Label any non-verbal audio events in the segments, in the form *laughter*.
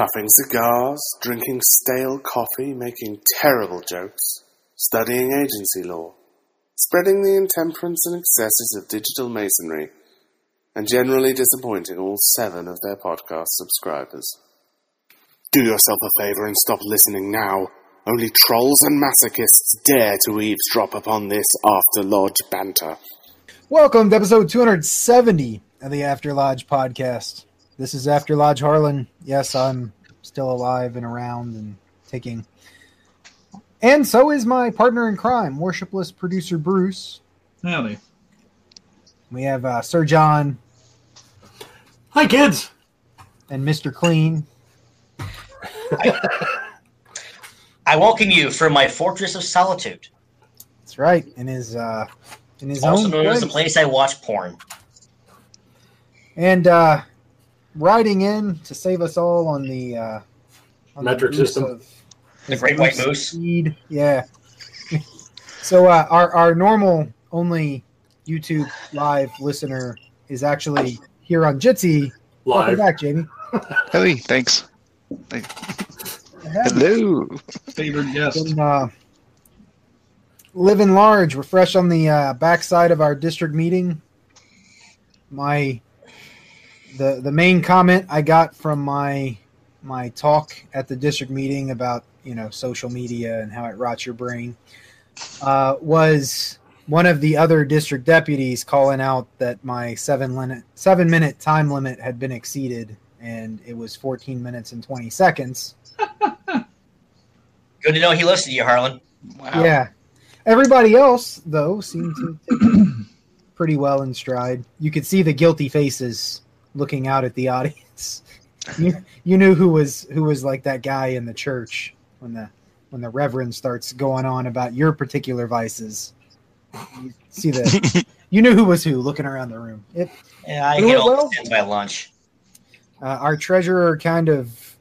Puffing cigars, drinking stale coffee, making terrible jokes, studying agency law, spreading the intemperance and excesses of digital masonry, and generally disappointing all seven of their podcast subscribers. Do yourself a favor and stop listening now. Only trolls and masochists dare to eavesdrop upon this After Lodge banter. Welcome to episode 270 of the After Lodge podcast. This is After Lodge Harlan. Yes, I'm still alive and around and taking. And so is my partner in crime, worshipless producer Bruce. Howdy. We have uh, Sir John Hi, kids. and Mr. Clean. I welcome you from my fortress of solitude, That's right. In his uh, in his also own known as the place. place I watch porn. And uh, riding in to save us all on the uh, on Metric moose system. of The Great White moose Moose. Speed. Yeah. *laughs* so uh, our our normal only YouTube live listener is actually here on Jitsi. Welcome Live. back, Jamie. *laughs* Hey, thanks. Hey, Hello. Favored guest. Been, uh, living large. We're fresh on the uh, backside of our district meeting. My the the main comment I got from my my talk at the district meeting about you know social media and how it rots your brain uh, was one of the other district deputies calling out that my seven minute seven minute time limit had been exceeded and it was 14 minutes and 20 seconds *laughs* Good to know he listened to you, Harlan. Wow. Yeah. Everybody else, though, seemed to take *clears throat* pretty well in stride. You could see the guilty faces looking out at the audience. *laughs* You, you knew who was who was like that guy in the church when the when the reverend starts going on about your particular vices. You see the *laughs* you knew who was who looking around the room. It, Yeah, I You know get what, all Will? by lunch. uh, our treasurer kind of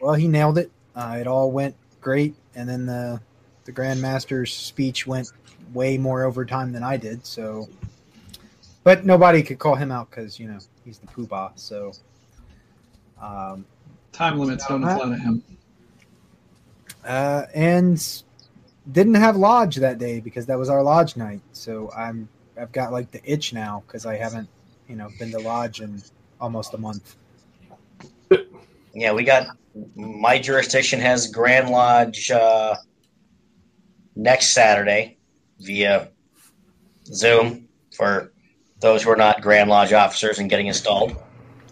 well, he nailed it. Uh, it all went great, and then the the grandmaster's speech went way more overtime than I did. So, but nobody could call him out because you know he's the poobah. So, um, Time limits don't apply to him. uh, and didn't have lodge that day because that was our lodge night. So I'm I've got like the itch now because I haven't you know been to lodge in almost a month. Yeah, we got my jurisdiction has Grand Lodge uh, next Saturday via Zoom for those who are not Grand Lodge officers and getting installed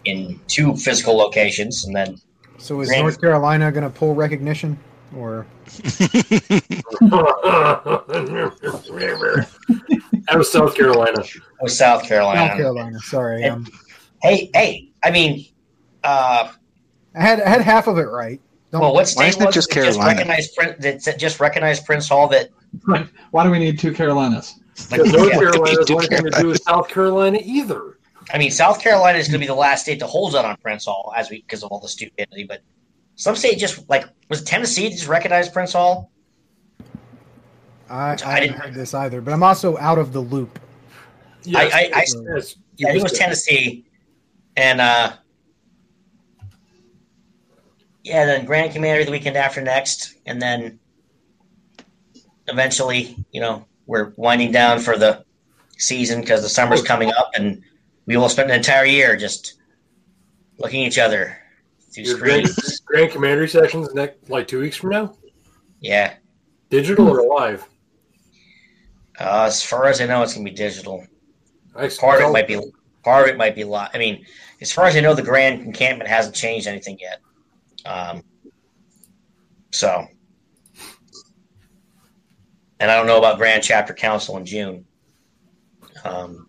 in two physical locations, and then So is Grand- North Carolina going to pull recognition or? *laughs* That was South Carolina. oh, South Carolina. South Carolina. Sorry, And- um, Hey, hey, I mean, uh, I had I had half of it right. Don't, well, what Why state isn't it was just it that just Carolina? recognized Prince that just recognized Prince Hall that Why do we need two Carolinas? Like, Because North yeah, Carolina Two doesn't want to do with South Carolina either. I mean, South Carolina is going to be the last state to hold out on Prince Hall as we because of all the stupidity. But some state just like was Tennessee just recognized Prince Hall? I, I I didn't- heard this either, but I'm also out of the loop. Yes, I- I- yes, Yeah, it was. Tennessee, and uh, yeah, then Grand Commander the weekend after next, and then eventually, you know, we're winding down for the season because the summer's coming up, and we will spend an entire year just looking at each other through Your grand, screens. grand commander sessions next, like two weeks from now. Yeah, Digital or live? uh, as far as I know, it's gonna be digital. I Part of it might be part of it might be live. I mean, as far as I know, the Grand Encampment hasn't changed anything yet. Um, so, and I don't know about Grand Chapter Council in June. Um,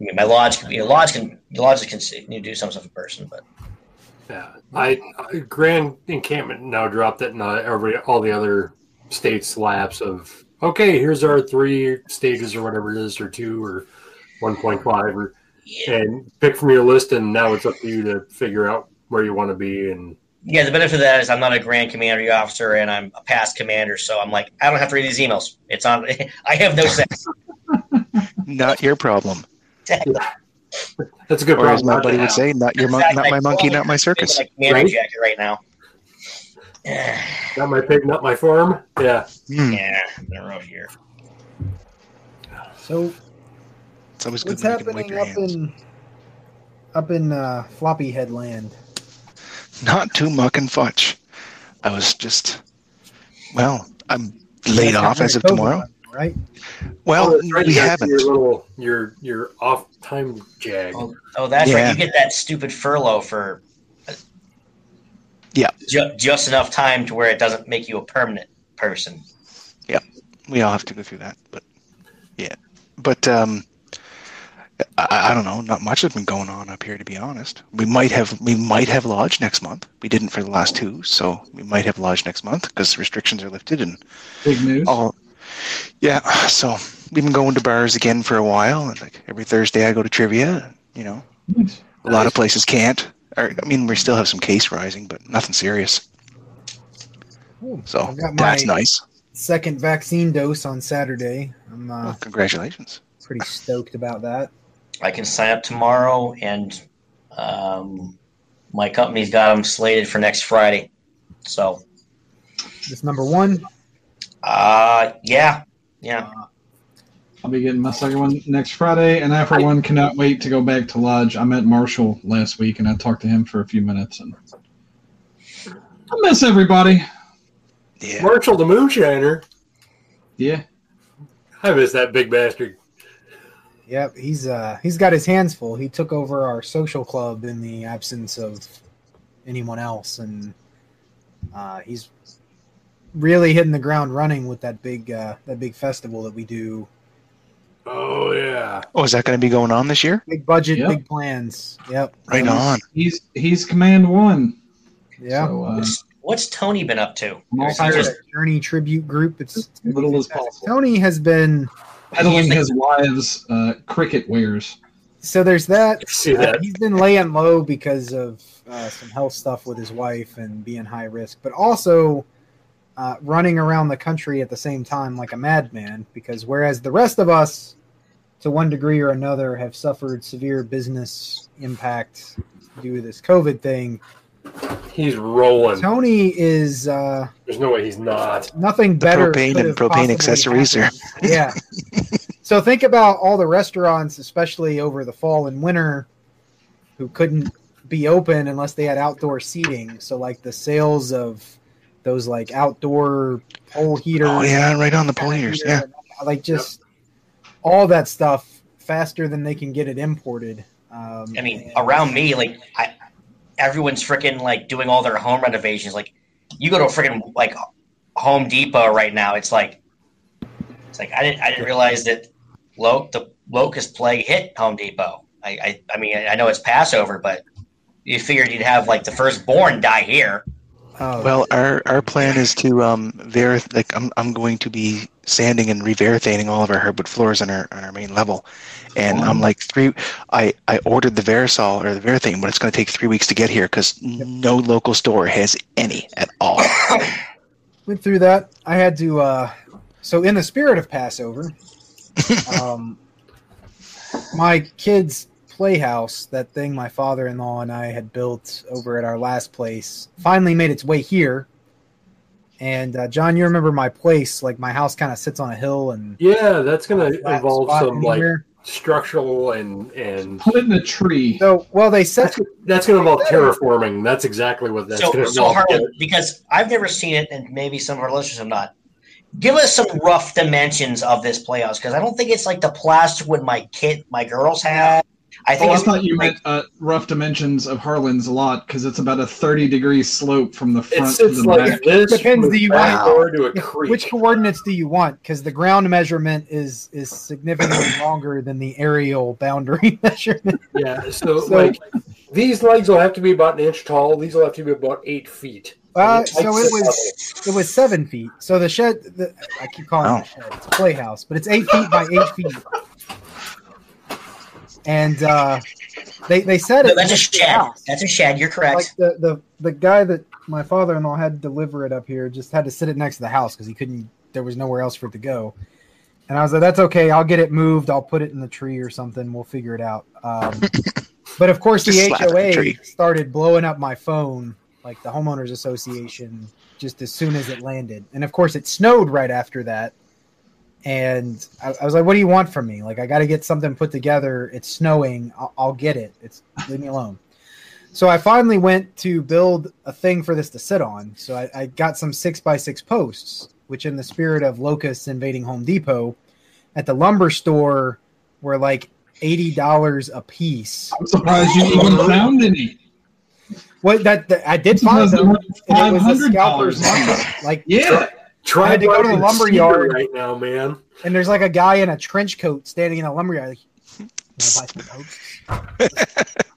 I mean, my lodge, you know, lodge can, lodges can you do some stuff in person, but Yeah, I, Grand Encampment now dropped it, and every all the other states lapse of okay, here's our three stages or whatever it is, or two or one point five, or and pick from your list, and now it's up to you to figure out where you want to be. And Yeah, the benefit of that is I'm not a grand commander officer and I'm a past commander, so I'm like, I don't have to read these emails. It's on. *laughs* I have no sense. *laughs* Not your problem. that's a good Or as problem. my buddy would say, not your mon- Exactly. not my monkey, not my circus. My commander Right? jacket right now. Not my pig, not my farm. Yeah, Hmm. Yeah, they're rough here. So It's always good what's when you can wipe happening up hands. in up in uh, Floppy Headland? Not too muck and fudge. I was just, well, I'm laid You off as of rid of COVID, tomorrow. right? Well, Oh, right, we you haven't. Your little your your off time jag. Oh, oh, that's Yeah. right. You get that stupid furlough for. uh, Yeah. Ju- just enough time to where it doesn't make you a permanent person. Yeah, we all have to go through that, but yeah. But um, I, I don't know. Not much has been going on up here, to be honest. We might have we might have lodge next month. We didn't for the last two, so we might have lodge next month because restrictions are lifted and Big news. all. Yeah, so we've been going to bars again for a while, and like every Thursday I go to trivia. You know, Nice. a lot of places can't. Or, I mean, we still have some case rising, but nothing serious. Ooh, So that's nice. second vaccine dose on Saturday. I'm uh, Well, congratulations. pretty stoked about that. I can sign up tomorrow, and um, my company's got them slated for next Friday. So, This number one. uh, yeah, yeah. I'll be getting my second one next Friday, and I, for one, cannot wait to go back to Lodge. I met Marshall last week, and I talked to him for a few minutes, and I miss everybody. Yeah. Marshall the Moonshiner. Yeah, I miss that big bastard. Yep, he's uh he's got his hands full. He took over our social club in the absence of anyone else, and uh, he's really hitting the ground running with that big uh, that big festival that we do. Oh yeah. Oh, is that going to be going on this year? Big budget, Yep. big plans. Yep. Right Yep. on. he's he's Command One. Yeah. So, uh, What's, what's Tony been up to? I'm all Or is he fired just- up. Journey tribute group. It's as little as possible. Tony has been peddling his wives' uh, cricket wares. so there's that. See Uh, he's been laying low because of uh, some health stuff with his wife and being high risk, but also uh, running around the country at the same time like a madman. Because whereas the rest of us, to one degree or another, have suffered severe business impact due to this COVID thing, He's rolling. Tony is uh, There's no way he's not. nothing better. propane and propane possibly accessories are- Yeah. so think about all the restaurants, especially over the fall and winter, who couldn't be open unless they had outdoor seating. So like the sales of those like outdoor pole heaters. Oh yeah, right on the pole heaters. Yeah. Like just all that stuff faster than they can get it imported. Um, I mean, and- around me, like I, everyone's freaking like doing all their home renovations. Like, you go to a freaking like Home Depot right now. It's like, it's like I didn't I didn't realize that lo- the locust plague hit Home Depot. I, I I mean I know it's Passover, but you figured you'd have like the firstborn die here. oh, Well, our our plan is to um ver like I'm I'm going to be sanding and reverithating all of our hardwood floors on our on our main level, and I'm like three. I I ordered the Verisol or the Varathane, but it's going to take three weeks to get here because no local store has any at all. *coughs* went through that. I had to. Uh, so, in the spirit of Passover, *laughs* um, my kids' playhouse, that thing my father-in-law and I had built over at our last place, finally made its way here. And uh, John, you remember my place? Like my house kind of sits on a hill and Yeah, that's gonna flat involve spot some like anywhere. structural and and Put in a tree. So, well, they said that's, that's gonna involve terraforming. That's exactly what that's so gonna so involve. Harlan, because I've never seen it, and maybe some of our listeners have not. Give us some rough dimensions of this playhouse because I don't think it's like the plastic would my kid, my girls had. I think Oh, I thought you like, meant uh, rough dimensions of Harlan's lot because it's about a 30 degree slope from the front It's to the like back. this. Depends, do you want- door to a creek. which coordinates do you want? Because the ground measurement is is significantly *coughs* longer than the aerial boundary *laughs* measurement. Yeah, so, So- like These legs will have to be about an inch tall. These will have to be about eight feet. Uh, so it was it was seven feet. So the shed, the, I keep calling Oh. it a shed. It's a playhouse, but it's eight feet by eight feet. And uh, they they said No, it. that's a next shed. house. That's a shed. You're correct. Like the, the the guy that my father-in-law had to deliver it up here just had to sit it next to the house because he couldn't. There was nowhere else for it to go. And I was like, "That's okay. I'll get it moved. I'll put it in the tree or something. We'll figure it out." Um, *laughs* but of course, the Just slap it in the HOA started blowing up my phone, like the homeowners association, just as soon as it landed. And of course, it snowed right after that. And I, I was like, "What do you want from me? Like, I got to get something put together. It's snowing. I'll, I'll get it. It's leave me alone." So I finally went to build a thing for this to sit on. So I, I got some six by six posts, which, in the spirit of locusts invading Home Depot, at the lumber store were like eighty dollars a piece. I'm surprised you even found any. What that, that I did find them. it was a $500 scalper's. Like Yeah. Try I had to go to the driving lumber yard. right now, man. and there's like a guy in a trench coat standing in a lumber yard. Like, buy some posts?"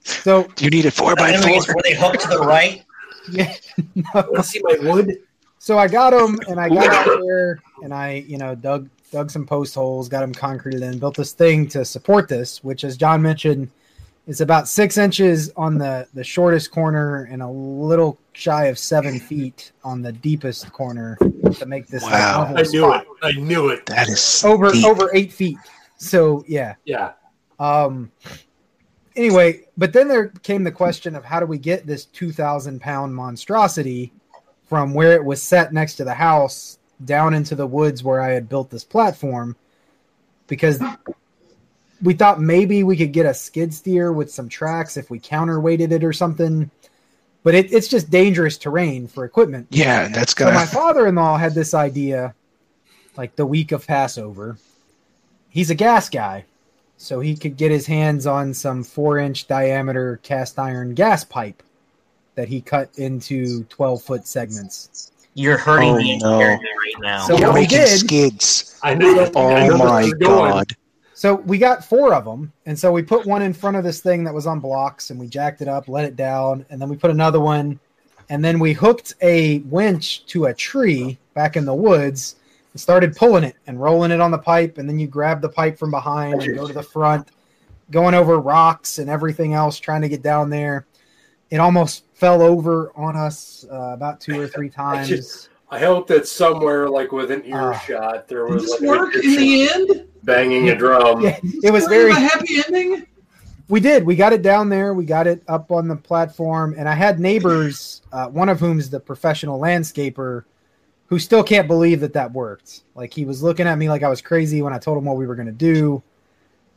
*laughs* so Do you need a four by And four? were they hooked to the right? *laughs* yeah, no. Want see my wood? So I got them, and I got out there, and I, you know, dug dug some post holes, got them concreted in, built this thing to support this, which, as John mentioned, is about six inches on the the shortest corner and a little shy of seven feet on the deepest corner to make this like, Wow. level I knew spot. it. I knew it. That is over deep. over eight feet. So yeah. Yeah. Um. Anyway, but then there came the question of how do we get this two thousand pound monstrosity from where it was set next to the house down into the woods where I had built this platform, because we thought maybe we could get a skid steer with some tracks if we counterweighted it or something. But it, it's just dangerous terrain for equipment. Yeah, that's So my gonna. father-in-law had this idea, like the week of Passover. He's a gas guy, so he could get his hands on some four-inch diameter cast iron gas pipe that he cut into twelve-foot segments. You're hurting Oh, the no. engineer right now. So- You're we making did- skids. I know. I oh know Oh my you're going. god. So we got four of them, and so we put one in front of this thing that was on blocks, and we jacked it up, let it down, and then we put another one, and then we hooked a winch to a tree back in the woods and started pulling it and rolling it on the pipe, and then you grab the pipe from behind and go to the front, going over rocks and everything else, trying to get down there. It almost fell over on us uh, about two or three *laughs* times. just- I hope that somewhere, like within Ah. earshot, there Did was this like work in the end? Banging a drum. *laughs* yeah, it was Did very a happy ending. We did. We got it down there. We got it up on the platform, and I had neighbors, uh, one of whom's the professional landscaper, who still can't believe that that worked. Like he was looking at me like I was crazy when I told him what we were going to do,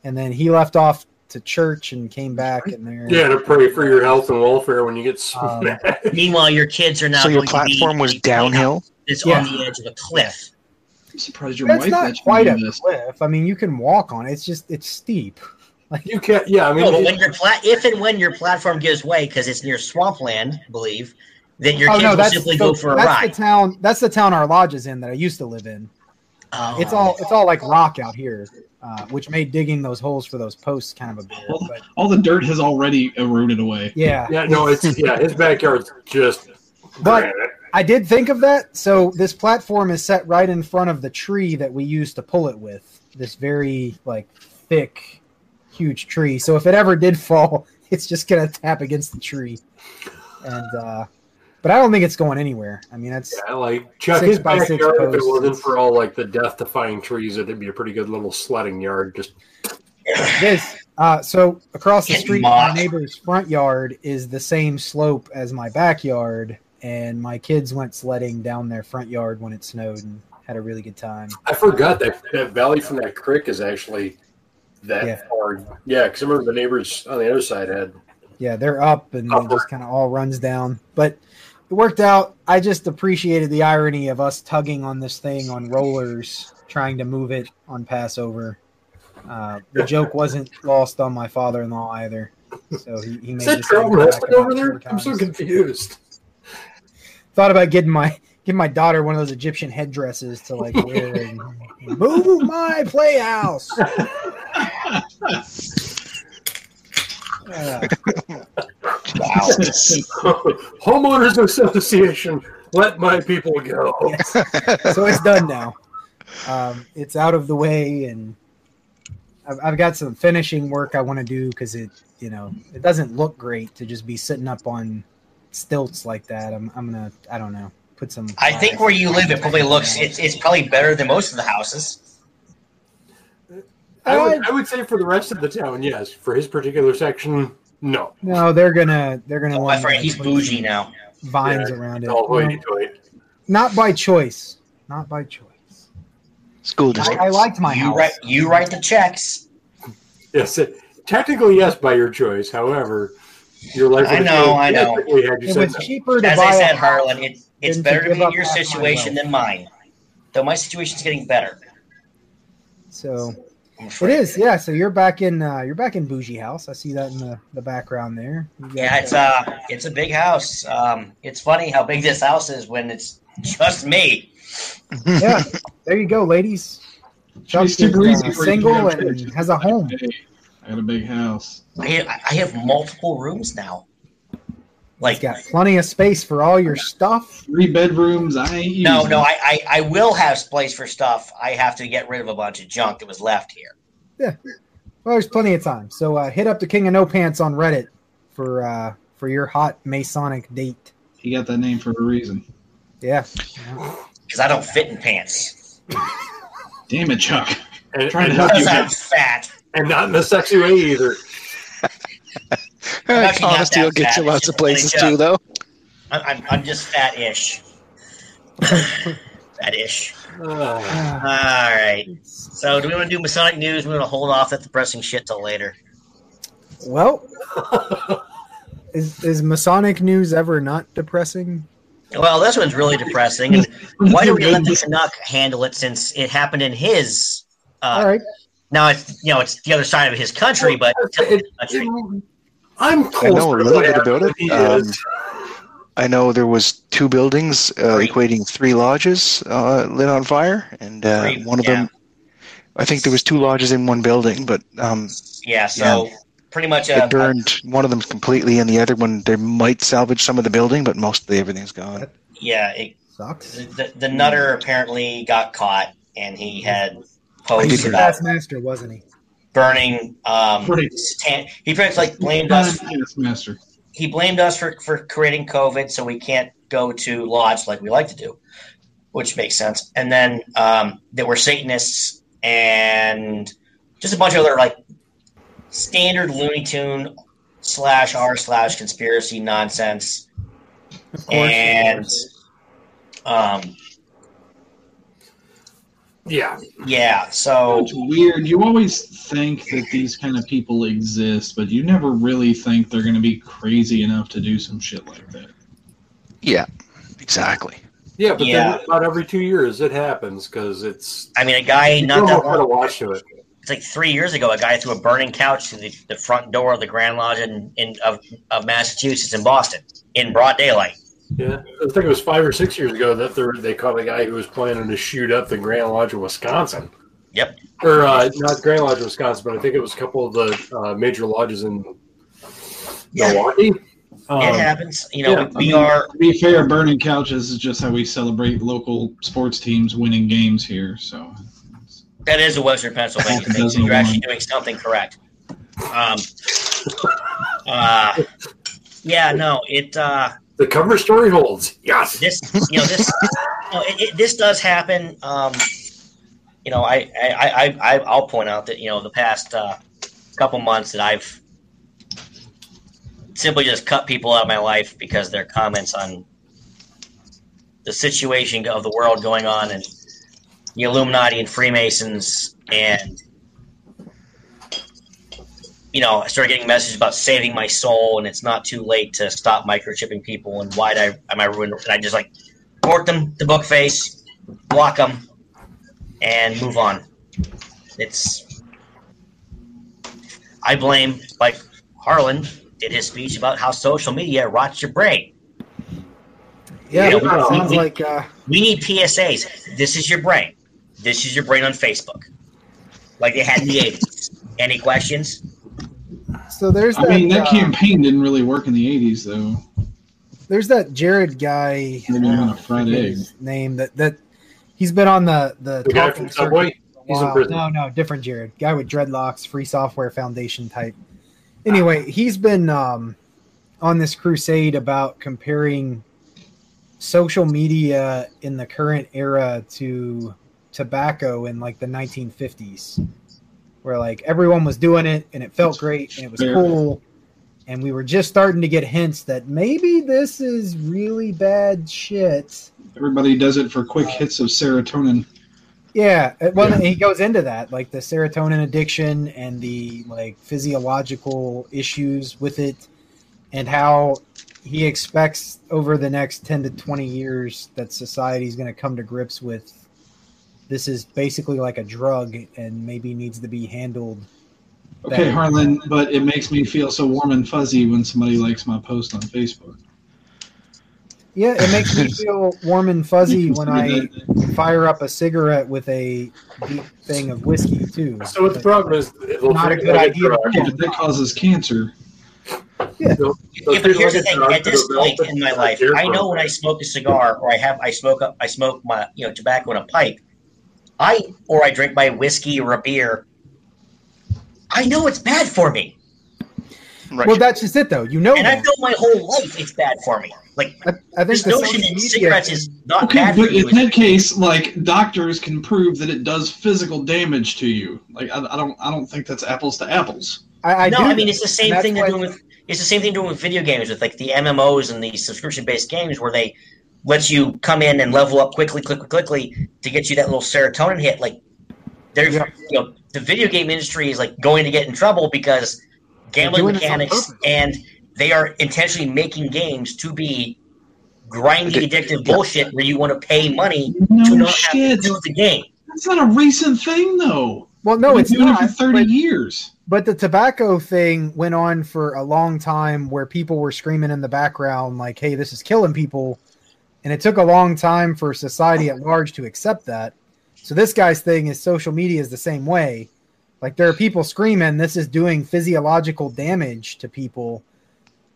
and then he left off to church and came back, and there. Yeah, to pray for your health and welfare when you get Um, *laughs* smacked. Meanwhile, your kids are now So your going to be platform was downhill. It's Yeah. on the edge of a cliff. I'm surprised your It's wife not quite do a this. cliff. I mean, you can walk on it. It's just it's steep. *laughs* Like you can't. Yeah, I mean, No, but when your plat, if and when your platform gives way because it's near swampland, I believe, then your oh kids no, will simply so go for a that's ride. the town. That's the town our lodge is in that I used to live in. Oh. It's all it's all like rock out here, uh, which made digging those holes for those posts kind of a bit. But All the dirt has already eroded away. yeah, yeah, no, it's yeah, his backyard's just. But- granite. I did think of that. So this platform is set right in front of the tree that we used to pull it with. This very like thick, huge tree. So if it ever did fall, *laughs* it's just gonna tap against the tree. And uh but I don't think it's going anywhere. I mean that's Yeah, like Chuck, Six his by six backyard, if it wasn't for all like the death-defying trees, it'd be a pretty good little sledding yard. Just this. Uh so across the street, my neighbor's front yard is the same slope as my backyard, and my kids went sledding down their front yard when it snowed and had a really good time. I forgot that that valley from that creek is actually that Yeah. far. Yeah, because I remember the neighbors on the other side had. yeah, they're up and it just kind of all runs down. But it worked out. I just appreciated the irony of us tugging on this thing on rollers, trying to move it on Passover. Uh, the joke wasn't lost on my father-in-law either. So he, he made Is that the Charlton Heston over there? I'm so confused. Thought about getting my *laughs* getting my daughter one of those Egyptian headdresses to like wear. And, Move my playhouse. Uh, *laughs* Wow. *laughs* Homeowners Association, let my people go. so it's done now. Um, it's out of the way, and I've, I've got some finishing work I want to do because it, you know, it doesn't look great to just be sitting up on stilts like that. I'm, I'm gonna, I don't know, put some. I think where you live, it probably looks. It's, it's probably better than most of the houses. I would, I would say for the rest of the town, yes. For his particular section, no. No, they're gonna, they're gonna. Oh, my want friend, to he's bougie now. Vines Yeah, around it. All You know, hoity-toity. not by choice. Not by choice. School district. I liked my You house. write, you write the checks. Yes, technically yes by your choice. However, your life. I know, I know. technically you It was no. cheaper to As buy I a said, house Harlan, it, it's than to better to give be in your situation than mine. Though my situation's getting better. So I'm it afraid. is, yeah. So you're back in, uh, you're back in bougie house. I see that in the, the background there. Yeah, it's uh it's a big house. Um, it's funny how big this house is when it's just me. yeah. There you go, ladies. Chuck It's is super uh, for single have and has a home. Hey, I got a big house. I have, I have multiple rooms now. He's Like got plenty of space for all your stuff. Three bedrooms. I ain't using. no, no, I, I I will have space for stuff. I have to get rid of a bunch of junk that was left here. Yeah. Well, there's plenty of time. So uh, hit up the King of No Pants on Reddit for uh, for your hot Masonic date. He got that name for a reason. Yeah. Because I don't fit in pants. Damn it, Chuck. And, Trying to help you I'm fat. And not in a sexy way either. actually not Honesty that will get you lots of places a too, though. I'm, I'm, I'm just fat-ish. *laughs* fat-ish. Uh, All right. So, do we want to do Masonic news? We want to hold off that depressing shit till later. well, is is Masonic news ever not depressing? Well, this one's really depressing. And *laughs* why do we let the Canuck handle it since it happened in his? Uh, All right. Now it's you know it's the other side of his country, but it- country. I'm close know a little bit about it. Um. I know there was two buildings uh, Three. equating three lodges uh, lit on fire, and uh, Three, one of yeah. them. I think there was two lodges in one building, but um, yeah. So pretty much uh, it burned one of them completely, and the other one they might salvage some of the building, but mostly everything's gone. yeah. It, Sucks. the, the nutter apparently got caught, and he had posts did He's a about fast master, wasn't he? burning. Um, Right. stan- he pretty much like blamed us. Yes, master. He blamed us for for creating COVID, so we can't go to lodge like we like to do, which makes sense. And then um, there were Satanists and just a bunch of other like standard Looney Tune slash R slash conspiracy nonsense. Of course. and um, Yeah. yeah, so It's weird. You always think that these kind of people exist, but you never really think they're going to be crazy enough to do some shit like that. Yeah, exactly. Yeah, but Yeah. then about every two years it happens because it's I mean, a guy you not don't that know to long, watch to it. it's like three years ago, a guy threw a burning couch to the, the front door of the Grand Lodge in, in of, of Massachusetts in Boston in broad daylight. Yeah, I think it was five or six years ago that there, they caught a guy who was planning to shoot up the Grand Lodge of Wisconsin. Yep. Or uh, not Grand Lodge of Wisconsin, but I think it was a couple of the uh, major lodges in Yeah. Milwaukee. Um, it happens. You know, yeah, we, we I mean, are To be fair, burning couches is just how we celebrate local sports teams winning games here. So that is a Western Pennsylvania thing. So you're to actually doing something correct. Um, uh, yeah, no, it. Uh, the cover story holds. Yes. this you know this you know, it, it, this does happen um you know I, I i i i'll point out that you know the past uh couple months that i've simply just cut people out of my life because their comments on the situation of the world going on and the illuminati and freemasons and you know, I started getting messages about saving my soul, and it's not too late to stop microchipping people. And why I, am I ruined? And I just like report them to book face, block them, and move on. It's I blame like Harlan did his speech about how social media rots your brain. Yeah, Yeah, it sounds we- like uh, We need PSAs. This is your brain. This is your brain on Facebook, like they had in the '80s. Any questions? So there's I mean, that uh, campaign didn't really work in the '80s, though. there's that Jared guy. Maybe on a uh, fried egg. Name that that he's been on the the, The guy talking from Subway? circuit for a He's in prison. No, no, different Jared. Guy with dreadlocks, Free Software Foundation type. Anyway, he's been um, on this crusade about comparing social media in the current era to tobacco in like the 1950s, where like everyone was doing it and it felt great and it was cool. And we were just starting to get hints that maybe this is really bad shit. Everybody does it for quick hits of serotonin. Yeah, uh, well, Yeah. he goes into that, like the serotonin addiction and the like physiological issues with it, and how he expects over the next ten to twenty years that society is going to come to grips with. This is basically like a drug, and maybe needs to be handled. Okay, That- Harlan, but it makes me feel so warm and fuzzy when somebody likes my post on Facebook. Yeah, it makes me *laughs* feel warm and fuzzy *laughs* when I fire up a cigarette with a deep thing of whiskey too. So what the problem is, it'll Not a good like idea. drug. Yeah, but that causes cancer. It'll- it'll Yeah, but here's the like a thing. drug, At this point in my life, I know when I smoke a cigar or I have I smoke a, I smoke my you know tobacco in a pipe, I or I drink my whiskey or a beer. I know it's bad for me, Right. Well, that's just it, though. You know and that. I've known my whole life it's bad for me. Like I, I think this the notion social that media cigarettes is not Okay, bad but you. in is- that case, like doctors can prove that it does physical damage to you. Like I, I don't, I don't think that's apples to apples. I, I no, do I mean it's the same thing they're doing with it's the same thing doing with video games with like the MMOs and the subscription based games where they let you come in and level up quickly, quickly, quickly to get you that little serotonin hit. Like there's Yeah. you know the video game industry is like going to get in trouble because gambling doing this on mechanics and they are intentionally making games to be grindy, addictive yeah. bullshit where you want to pay money to not shit. have to do the game. That's not a recent thing, though. Well, no, We've it's been doing not. it for thirty but, years. but the tobacco thing went on for a long time, where people were screaming in the background, like, "Hey, this is killing people," and it took a long time for society at large to accept that. So this guy's thing is social media is the same way. Like there are people screaming, "This is doing physiological damage to people,"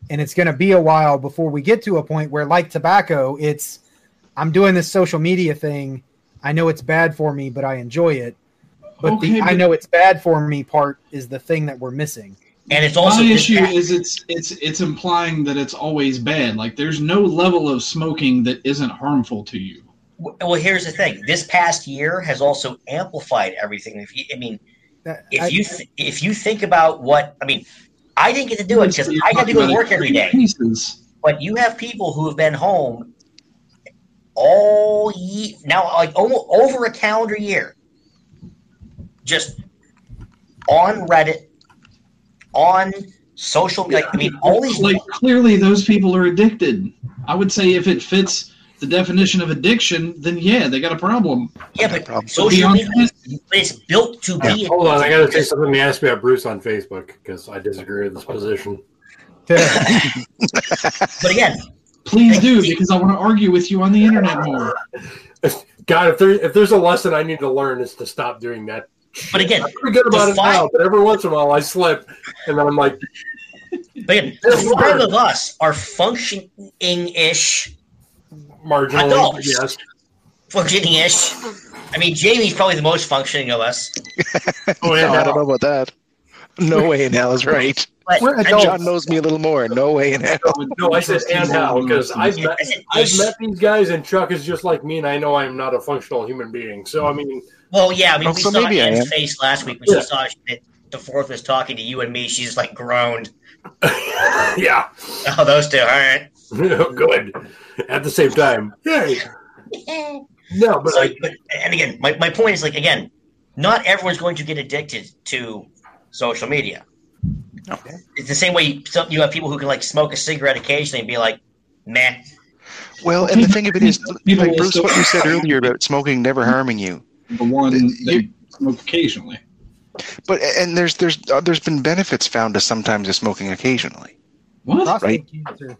and it's going to be a while before we get to a point where, like tobacco, it's I'm doing this social media thing. I know it's bad for me, but I enjoy it. But Okay, the I know it's bad for me part is the thing that we're missing. And it's also My issue pa- is it's it's it's implying that it's always bad. Like there's no level of smoking that isn't harmful to you. Well, here's the thing. This past year has also amplified everything. If you, I mean, if I- you th- if you think about what I mean, I didn't get to do it because I got to go to work every day. Pieces. But you have people who have been home all year now, like almost over a calendar year, just on Reddit, on social. Like I mean, all these like clearly those people are addicted. I would say if it fits the definition of addiction, then yeah, they got a problem. yeah, but problem. social media is built to be. Hold on, I got to say something to ask me about Bruce on Facebook because I disagree with this position. *laughs* But again, Please do because I want to argue with you on the internet more. *laughs* God, if there if there's a lesson I need to learn, is to stop doing that. But again, I'm pretty good about it Define- now, but every once in a while I slip, and then I'm like, But again, the five of us are functioning-ish, marginally, Adults. yes. functioning-ish. I mean, Jamie's probably the most functioning of us. *laughs* Oh, No, yeah, I don't know about that. No way in hell is right. But We're adults. John knows me a little more. No way in hell. No, I said and how because I've met I said I've met these guys, and Chuck is just like me, and I know I'm not a functional human being. So I mean, Well, yeah, I mean, we so saw maybe I Anne's face last week when Yeah. she saw that the fourth was talking to you and me. She just like groaned. *laughs* yeah, Oh, those two, all right. *laughs* good. At the same time, yay. *laughs* No, but So, I, but, and again, my, my point is like again, not everyone's going to get addicted to social media. No. It's the same way some, you have people who can like smoke a cigarette occasionally and be like, "Meh." Well, and the thing of it is, People like Bruce, what you said earlier about smoking never harming you. The one You- they smoke occasionally. But and there's there's uh, there's been benefits found to sometimes of smoking occasionally. What? prostate cancer.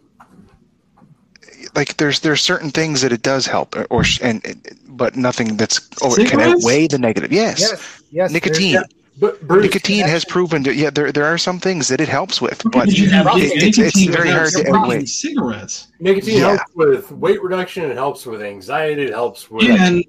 Like there's there's certain things that it does help, or, or and but nothing that's oh it can outweigh the negative. Yes, Yes, yes. nicotine. There's- But Bruce, Nicotine has proven to yeah there there are some things that it helps with, but Did it- it's- it's very hard to smoking. Cigarettes. nicotine Yeah. helps with weight reduction. It helps with anxiety. It helps with and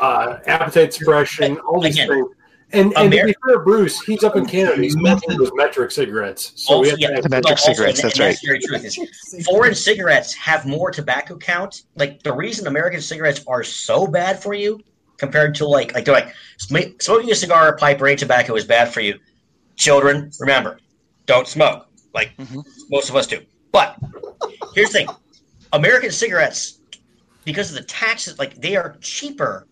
uh, appetite suppression. All these Again, things. And, and to Ameri- be fair, Bruce, he's up in Canada. He's smoking those metric cigarettes. So we have yeah, to The metric also- cigarettes, and that's that's very true. Is foreign cigarettes have more tobacco count. Like the reason American cigarettes are so bad for you compared to like like they're like smoking a cigar or pipe or any tobacco is bad for you. Children, remember, don't smoke. Like Mhm. most of us do. But here's the thing: American cigarettes, because of the taxes, like they are cheaper.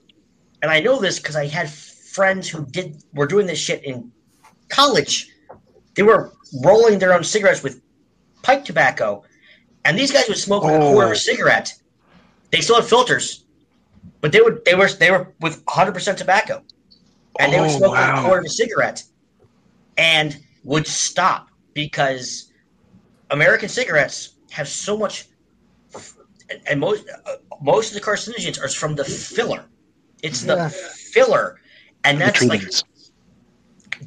And I know this because I had friends who did were doing this shit in college. They were rolling their own cigarettes with pipe tobacco, and these guys would smoke like a quarter of Oh. a cigarette. They still had filters, but they would they were they were with 100 percent tobacco, and they would Oh, smoke like a quarter of a cigarette, and would stop because American cigarettes have so much, and most uh, most of the carcinogens are from the filler. It's the filler, and that's like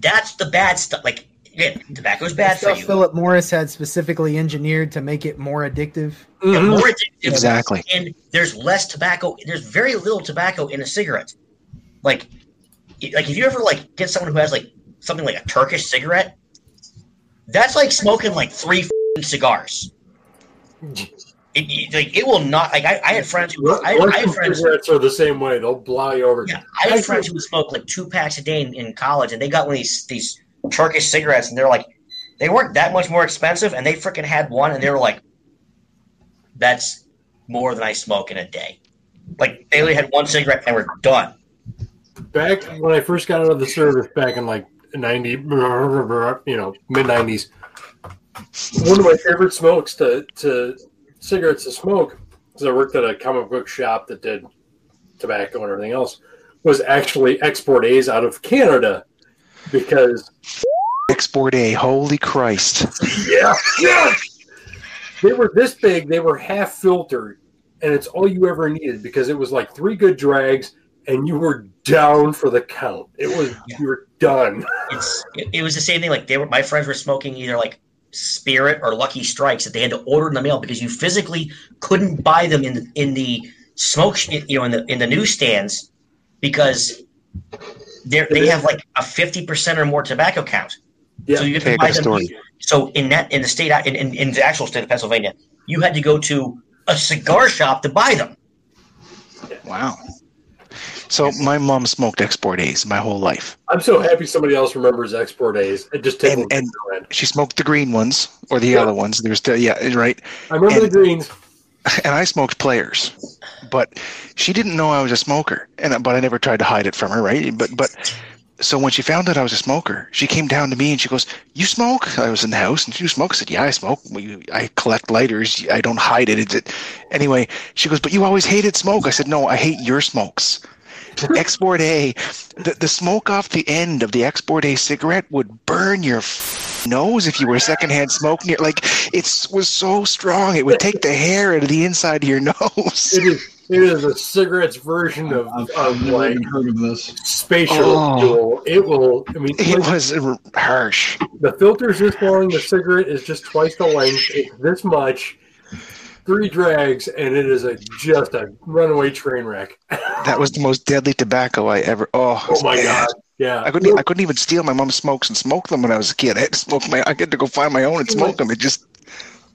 that's the bad stuff. Like again, tobacco's bad for Stuff you. Philip Morris had specifically engineered to make it more addictive. Yeah, Mhm. more addictive. Exactly. And there's less tobacco. There's very little tobacco in a cigarette. Like, like if you ever like get someone who has like something like a Turkish cigarette, that's like smoking like three f***ing cigars. It, it- like it will not. Like I, I had friends who I, I had friends. cigarettes are the same way. They'll blow you over. Yeah, I had friends who would smoke like two packs a day in, in college, and they got one of these these Turkish cigarettes, and they're like, they weren't that much more expensive, and they freaking had one, and they were like, that's more than I smoke in a day. Like they only had one cigarette and were done. Back when I first got out of the service back in like 90, you know, mid 90s, one of my favorite smokes to, to cigarettes to smoke, because I worked at a comic book shop that did tobacco and everything else, was actually Export A's out of Canada. Because, Export A, holy Christ! yeah, yeah, they were this big, they were half filtered, and it's all you ever needed because it was like three good drags. And you were down for the count. It was Yeah. you were done. It's it, it was the same thing. Like they were, my friends were smoking either like Spirit or Lucky Strikes that they had to order in the mail because you physically couldn't buy them in the, in the smoke, sh- you know, in the in the newsstands because they they have like a fifty percent or more tobacco count. Yeah. So you have to buy them. story. So in that in the state in, in, in the actual state of Pennsylvania, you had to go to a cigar shop to buy them. Wow. So my mom smoked Export A's my whole life. I'm so happy somebody else remembers export A's. It just And- and- She smoked the green ones or the Yeah. yellow ones. There's still yeah, right. I remember and- the greens. *laughs* and I smoked Player's, but she didn't know I was a smoker, and but I never tried to hide it from her, right? But but so when she found out I was a smoker, she came down to me and she goes, "You smoke?" I was in the house, and she you smoke. I said, "Yeah, I smoke. We- I collect lighters. I don't hide it." It's it. Anyway, she goes, "But you always hated smoke." I said, "No, I hate your smokes." Export A, the, the smoke off the end of the Export A cigarette would burn your f- nose if you were secondhand smoking it. Like it was so strong, it would take the hair out of the inside of your *laughs* nose. It is it is a cigarette's version of, I've, of I've never like heard of this. spatial Oh. fuel. It will. I mean, It was harsh. the filter's this long. The cigarette is just twice the length. It's this much. Three drags, and it is a just a runaway train wreck. That was the most deadly tobacco I ever. Oh, Oh my man. god! Yeah, I couldn't. I couldn't even steal my mom's smokes and smoke them when I was a kid. I had to smoke my. I had to go find my own and smoke them. It just.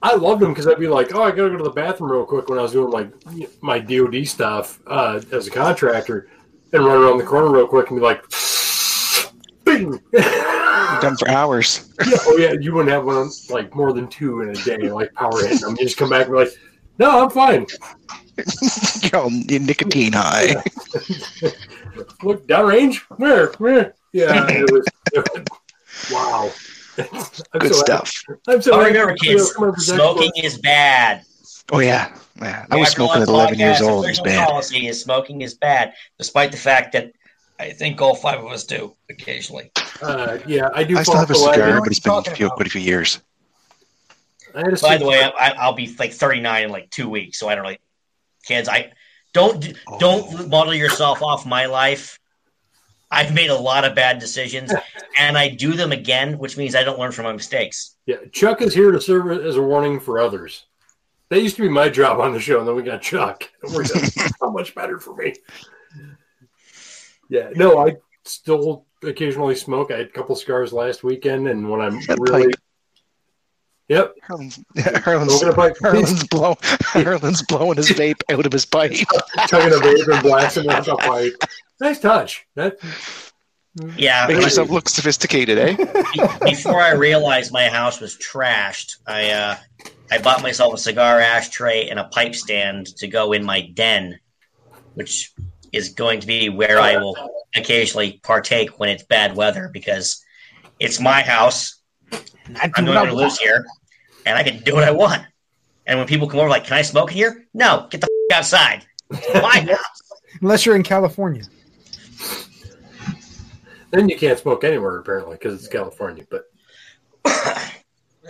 I loved them because I'd be like, "Oh, I gotta go to the bathroom real quick" when I was doing like my DoD stuff uh, as a contractor, and run around the corner real quick and be like, *laughs* "Bing!" *laughs* Done for hours. Yeah, *laughs* oh yeah, you wouldn't have one like more than two in a day, like power hitting them. You just come back and be like, "No, I'm fine." *laughs* you know, nicotine high. *laughs* Look downrange, where, where? Yeah, it was. It was wow. I'm Good so stuff. Happy. I'm so Oh, happy remember, kids, come up with that smoking is bad. Oh yeah, yeah. I was smoking at 11 years old. It was bad. Policy is smoking is bad, despite the fact that I think all five of us do occasionally. Uh, yeah, I do. I still have a fall cigar, that. but it's been a few, about? quite a few years. I had a By the way, I, I'll be like 39 in like two weeks, so I don't really, kids. I don't Oh. don't model yourself off my life. I've made a lot of bad decisions, *laughs* and I do them again, which means I don't learn from my mistakes. Yeah, Chuck is here to serve as a warning for others. That used to be my job on the show, and then we got Chuck. It worked out so much better for me. Yeah, no, I still occasionally smoke. I had a couple cigars last weekend, and when I'm *laughs* That really, pipe. yep, Harlan's, *laughs* Harlan's, Smoking. Harlan's, blow, *laughs* Harlan's blowing his vape out of his pipe. chugging a vape and blasting it up pipe. Nice touch. That Yeah, Make but yourself look sophisticated, eh? before I realized my house was trashed, I uh, I bought myself a cigar ashtray and a pipe stand to go in my den, which is going to be where I will occasionally partake when it's bad weather because it's my house. I I'm do the what one I who lives want. here, and I can do what I want. And when people come over, like, "Can I smoke in here?" No, get the f- outside. It's my *laughs* house. Unless you're in California. then you can't smoke anywhere apparently because it's California. But *laughs*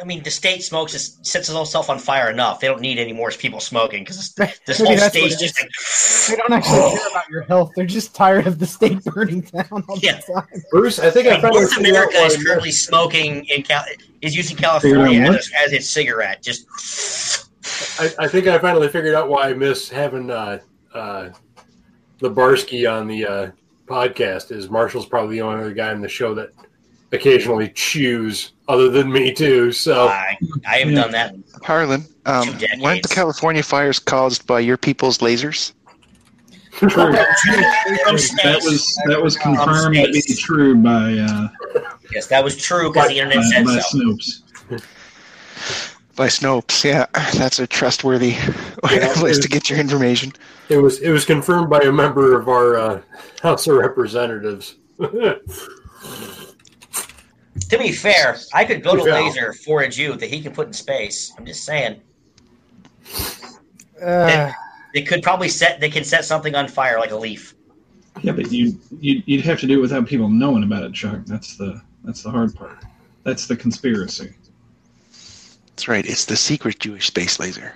I mean, the state smokes just sets itself on fire enough. They don't need any more people smoking because *laughs* this Maybe whole that's what state's it is. just They don't actually care about your health. They're just tired of the state *laughs* burning down all Yeah. the time. Bruce, I think I like, found North America is currently missed- smoking in Cal- is using California as, as its cigarette. Just I, I think I finally figured out why I miss having uh, uh, the Barsky on the uh, podcast. Is Marshall's probably the only other guy in the show that occasionally chews, other than me too. So I, I haven't done that. Harlan, um, Two decades. weren't the California fires caused by your people's lasers? True. That was that was confirmed to be true by uh, yes, that was true because the by, internet said by so. Snopes. By Snopes, yeah. That's a trustworthy *laughs* Yeah, place to get your information. it was it was confirmed by a member of our uh, House of Representatives. *laughs* To be fair, I could build a Yeah. laser for a Jew that he can put in space. I'm just saying. Uh, They could probably set. They can set something on fire like a leaf. Yeah, but you you you'd have to do it without people knowing about it, Chuck. That's the that's the hard part. That's the conspiracy. That's right. It's the secret Jewish space laser.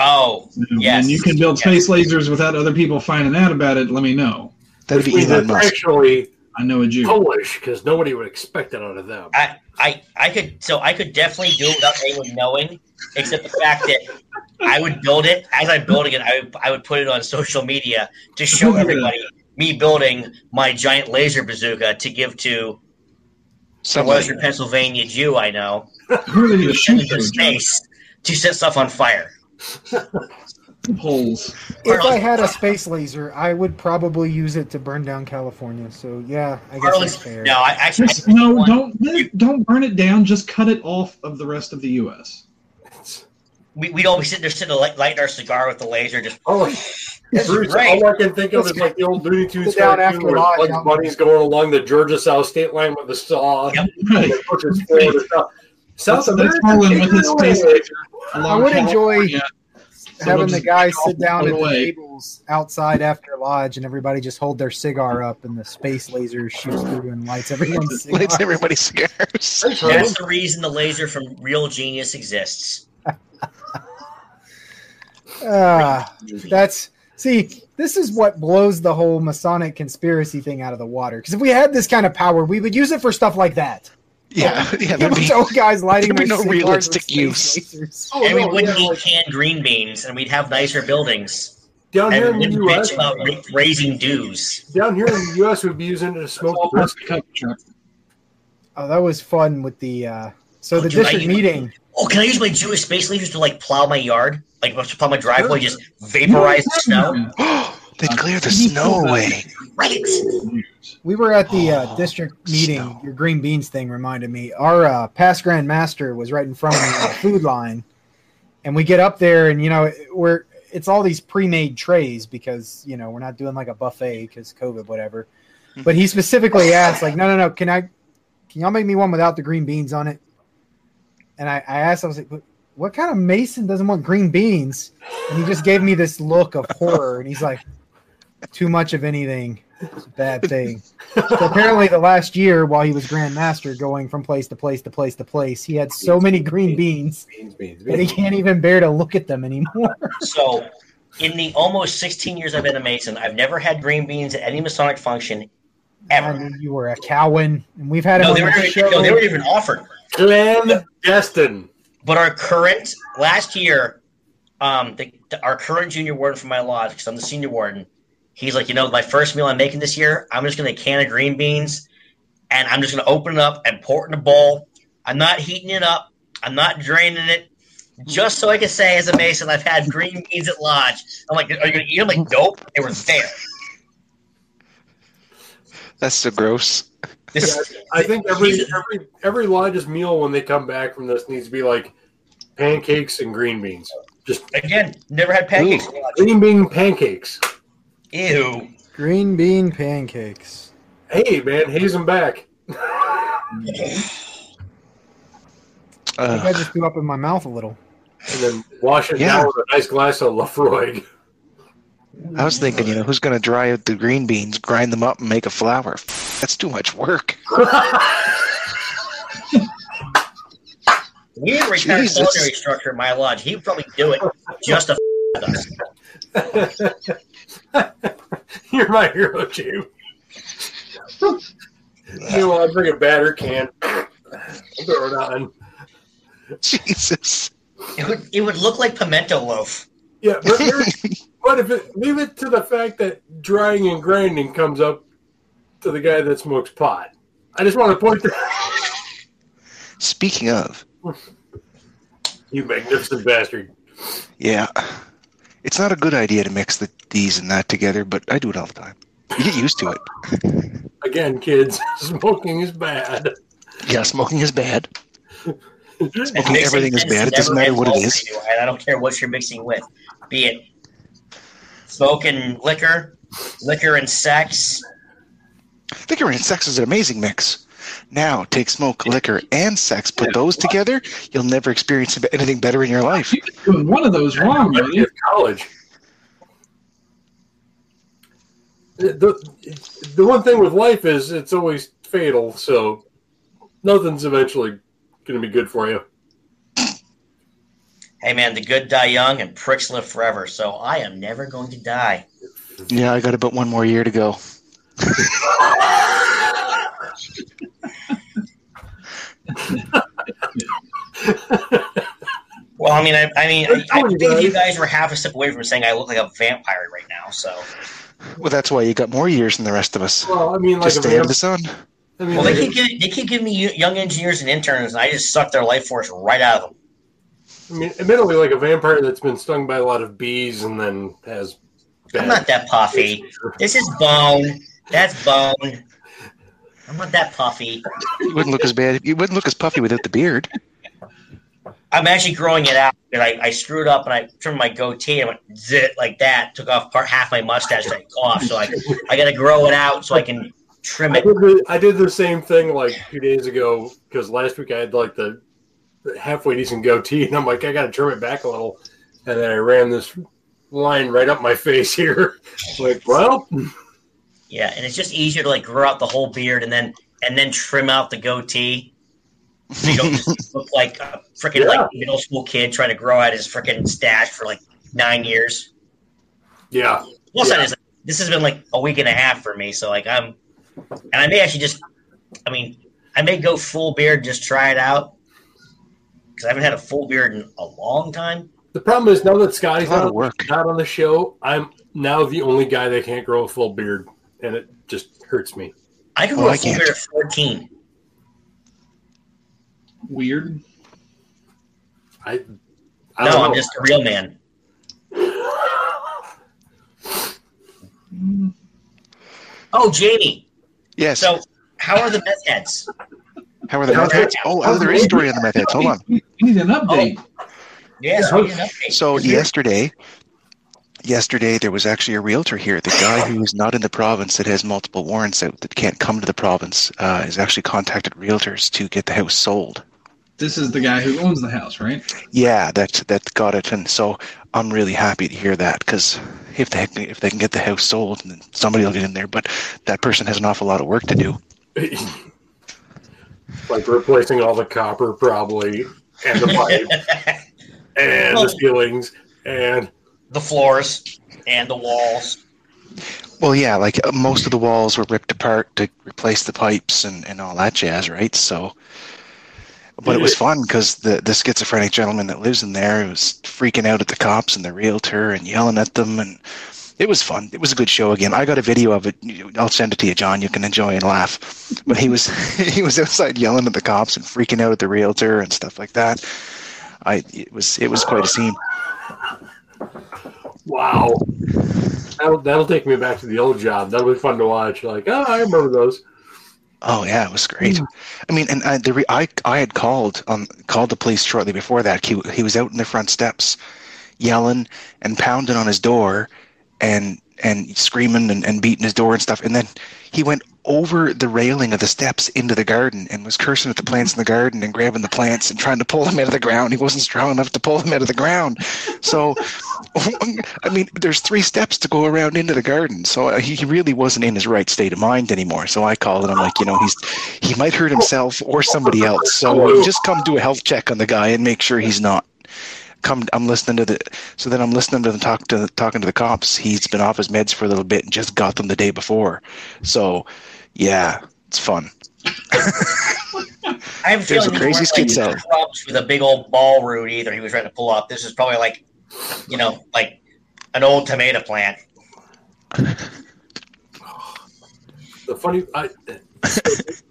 Oh, You know, Yes. When you can build space lasers without other people finding out about it, let me know. That'd Which be means Elon Musk. actually I know a Jew. Polish because nobody would expect it out of them. I, I, I could. So I could definitely do it without anyone knowing, except the fact that I would build it. As I'm building it, I would, I would put it on social media to show everybody me building my giant laser bazooka to give to a Somebody. Western Pennsylvania Jew I know Who are they to shoot into space to set stuff on fire. *laughs* holes? if I had a space laser, I would probably use it to burn down California. So yeah, I guess Carlos- that's fair. No, I actually Just, I no, don't don't burn it down. Just cut it off of the rest of the U.S. We, we'd always sit there, sitting light, lighting our cigar with the laser. Just Oh, *laughs* Bruce, all I can think of is like the old Looney Tunes Sit down cartoon after where lodge, Bugs out- Bunny's going along the Georgia South state line with a saw. Yep. *laughs* Right. They push his South. South That's, that's America, Harlan with his space laser. along would enjoy California. Having the guys sit down at put the tables outside after lodge, and everybody just hold their cigar up, and the space laser shoots through and lights everyone's cigar. *laughs* Lights everybody's cigars. That's the reason the laser from Real Genius exists. *laughs* Ah, that's see. This is what blows the whole Masonic conspiracy thing out of the water. Because if we had this kind of power, we would use it for stuff like that. Yeah, *laughs* yeah. It There'd would be, show guys lighting there'd be no realistic use. Oh, and we wouldn't yeah, eat like, canned green beans, and we'd have nicer buildings. down here And in the U.S., about raising dues. down here in the U.S., we'd be using it to smoke brisket. the cup, Oh, that was fun with the. uh So Oh, the dude, district even- meeting. Oh, can I use my Jewish space lasers to like plow my yard, like to plow my driveway, just vaporize the snow? *gasps* *gasps* *gasps* They'd clear the snow away. Right. We were at the uh, Oh, district meeting. snow. Your green beans thing reminded me. Our uh, past grand master was right in front of the food line, and we get up there, and you know we're it's all these pre-made trays because you know we're not doing like a buffet because COVID, whatever. But he specifically asked, like, no, no, no, can I, can y'all make me one without the green beans on it? And I, I asked, I was like, "What- what kind of Mason doesn't want green beans? And he just gave me this look of horror, and he's like, too much of anything is a bad thing. So apparently, the last year while he was Grand Master, going from place to place to place to place, he had so many green beans Beans, beans, that he can't even bear to look at them anymore. So, in the almost 16 years I've been a Mason, I've never had green beans at any Masonic function I ever. you were a Cowan, and we've had him No, on they the were show. no, they were even offered. Clandestine. But our current last year, um, the, the- our current junior warden for my lodge, because I'm the senior warden, he's like, you know, my first meal I'm making this year, I'm just gonna can of green beans, and I'm just gonna open it up and pour it in a bowl. I'm not heating it up. I'm not draining it. Just so I can say, as a Mason, I've had green beans at lodge. I'm like, are you gonna eat them? Like, nope, they were there. That's so gross. This, I think every every every lodge's meal when they come back from this needs to be like pancakes and green beans. Just again, never had pancakes at lodge. green bean pancakes. Ew. Green bean pancakes. Hey man, haze them back. I think I just threw up in my mouth a little. And then wash it Yeah. down with a nice glass of Laphroaig. I was thinking, you know, who's going to dry out the green beans, grind them up, and make a flour? That's too much work. We need to retire Jesus. culinary structure in my lodge. He'd probably do it just to f- with us. *laughs* *laughs* You're my hero, Jim. you know, I bring a batter can, throw it on. Jesus. It would, it would look like pimento loaf. Yeah, but, but if it leave it to the fact that drying and grinding comes up to the guy that smokes pot. I just want to point that Speaking of, you magnificent bastard. yeah, it's not a good idea to mix the these and that together, but I do it all the time. You get used to it. *laughs* Again, kids, *laughs* smoking is bad. Yeah, smoking is bad. *laughs* Smoking everything is bad. It doesn't matter what it is. well is. for you, and I don't care what you're mixing with, be it smoking liquor, liquor and sex. Liquor and sex is an amazing mix. Now, take smoke, liquor, and sex, put those together, you'll never experience anything better in your life. Doing one of those wrong, Might man. be college. The, the, the one thing with life is it's always fatal, so nothing's eventually going to be good for you. Hey man, the good die young and pricks live forever. So I am never going to die. Yeah, I got about one more year to go. *laughs* Well, I mean, I, I mean, I, I'm I telling you think guys. you guys were half a step away from saying I look like a vampire right now. So, Well, that's why you got more years than the rest of us. Well, I mean, like Just a stay out of vamp- the sun. I mean, well, they like keep giving, they keep giving me young engineers and interns, and I just suck their life force right out of them. I mean, admittedly, like a vampire that's been stung by a lot of bees and then has. I'm not that puffy. This is bone. That's bone. I'm not that puffy. You wouldn't look as bad. You wouldn't look as puffy without the beard. I'm actually growing it out. And I, I screwed up and I trimmed my goatee and went zit like that. Took off part half my mustache and I coughed. So I I got to grow it out so I can trim I it. did, the, I did the same thing like two days ago because last week I had like the, the halfway decent goatee, and I'm like, I got to trim it back a little, and then I ran this line right up my face here. *laughs* like, well, Yeah, and it's just easier to like grow out the whole beard and then and then trim out the goatee. So you don't just look like a freaking Yeah. like middle school kid trying to grow out his freaking stash for like nine years. yeah, Plus, Yeah. that is this has been like a week and a half for me. So like I'm, and I may actually just, I mean, I may go full beard and just try it out because I haven't had a full beard in a long time. the problem is now that Scotty's not, work. not on the show, I'm now the only guy that can't grow a full beard, and it just hurts me. I can Oh, grow a I full can't. beard at fourteen. Weird. I, I No, I'm just a real man. Oh, Jamie. Yes. So, how are the meth heads? How are the How meth heads? Oh, oh, there is a story on the meth heads. Hold on. We need an update. Oh, yes, we need an update. So yesterday, yesterday there was actually a realtor here. The guy who is not in the province that has multiple warrants out that can't come to the province uh, has actually contacted realtors to get the house sold. This is the guy who owns the house, right? Yeah, that that got it, and so I'm really happy to hear that because if they if they can get the house sold, then somebody will get in there. But that person has an awful lot of work to do. *clears throat* like replacing all the copper, probably, and the pipe, *laughs* and the ceilings, and the floors and the walls. Well, yeah, like uh, most of the walls were ripped apart to replace the pipes and, and all that jazz, right? So, but it was fun because the the schizophrenic gentleman that lives in there was freaking out at the cops and the realtor and yelling at them, and it was fun. It was a good show. Again, I got a video of it. I'll send it to you, John. You can enjoy and laugh. But he was *laughs* he was outside yelling at the cops and freaking out at the realtor and stuff like that. I it was it was quite a scene. Wow. That'll, that'll take me back to the old job. That'll be fun to watch. Like, oh, I remember those. Oh yeah, it was great. I mean, and I, the re- I I had called um called the police shortly before that. He he was out in the front steps, yelling and pounding on his door, and and screaming and, and beating his door and stuff. And then he went over the railing of the steps into the garden and was cursing at the plants in the garden and grabbing the plants and trying to pull them out of the ground. He wasn't strong enough to pull them out of the ground. So, *laughs* I mean, there's three steps to go around into the garden. So he really wasn't in his right state of mind anymore. So I called and I'm like, you know, he's he might hurt himself or somebody else. So just come do a health check on the guy and make sure he's not come i'm listening to the so then i'm listening to them talk to talking to the cops he's been off his meds for a little bit and just got them the day before so yeah it's fun *laughs* I have a There's feeling a these crazy weren't, skid cell. like with a big old ball root either. He was trying to pull off. This is probably like, you know, like an old tomato plant. The funny, I,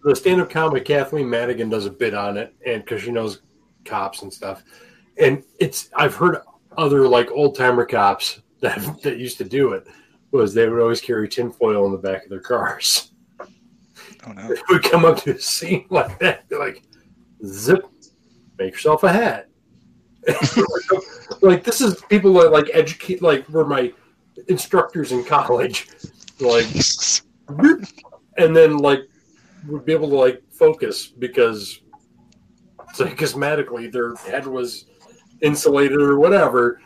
the stand-up comic Kathleen Madigan does a bit on it, and because she knows cops and stuff, and it's I've heard other like old timer cops that that used to do it was they would always carry tinfoil in the back of their cars. oh no They would come up to a scene like that, they're like, zip, make yourself a hat. *laughs* like this is people that like educate, like were my instructors in college, like *laughs* and then like would be able to like focus because psychosomatically their head was insulated or whatever.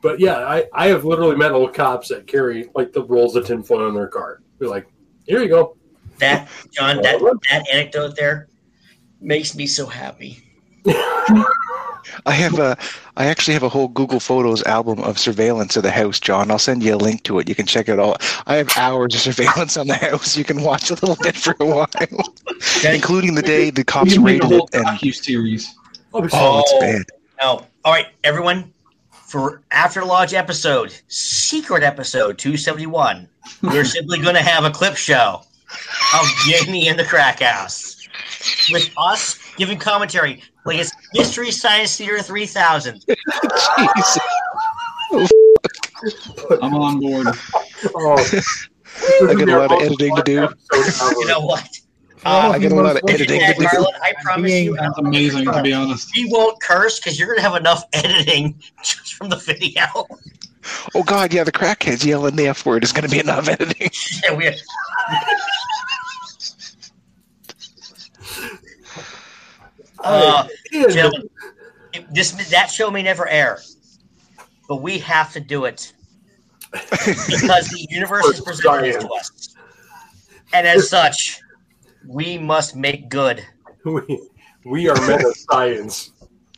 But yeah, I, I have literally met old cops that carry like the rolls of tinfoil in their car. They're like, here you go. That John, that *laughs* that anecdote there makes me so happy. *laughs* I have a, I actually have a whole Google Photos album of surveillance of the house, John. I'll send you a link to it. You can check it out. I have hours of surveillance on the house. You can watch a little bit for a while, including the day the cops can make raided it. And docu series. oh, it's oh, oh. bad. No. All right, everyone. For After Lodge episode, secret episode 271, we're *laughs* simply going to have a clip show of Jamie in the crack house with us giving commentary like it's Mystery Science Theater 3000. *laughs* Jeez. I'm on board. Oh, I got a lot of editing to do. You know what? Oh, I got a um, lot of editing Dad to do. Carlin, I promise Being- you, That's amazing, to be honest. we won't curse because you're going to have enough editing *laughs* just from the video. Oh God, yeah, the crackheads yelling the F word is going to be enough editing. *laughs* Yeah, we uh, gentlemen, this that show may never air, but we have to do it because the universe is presented it to us, and as such, we must make good. we, we are men of science.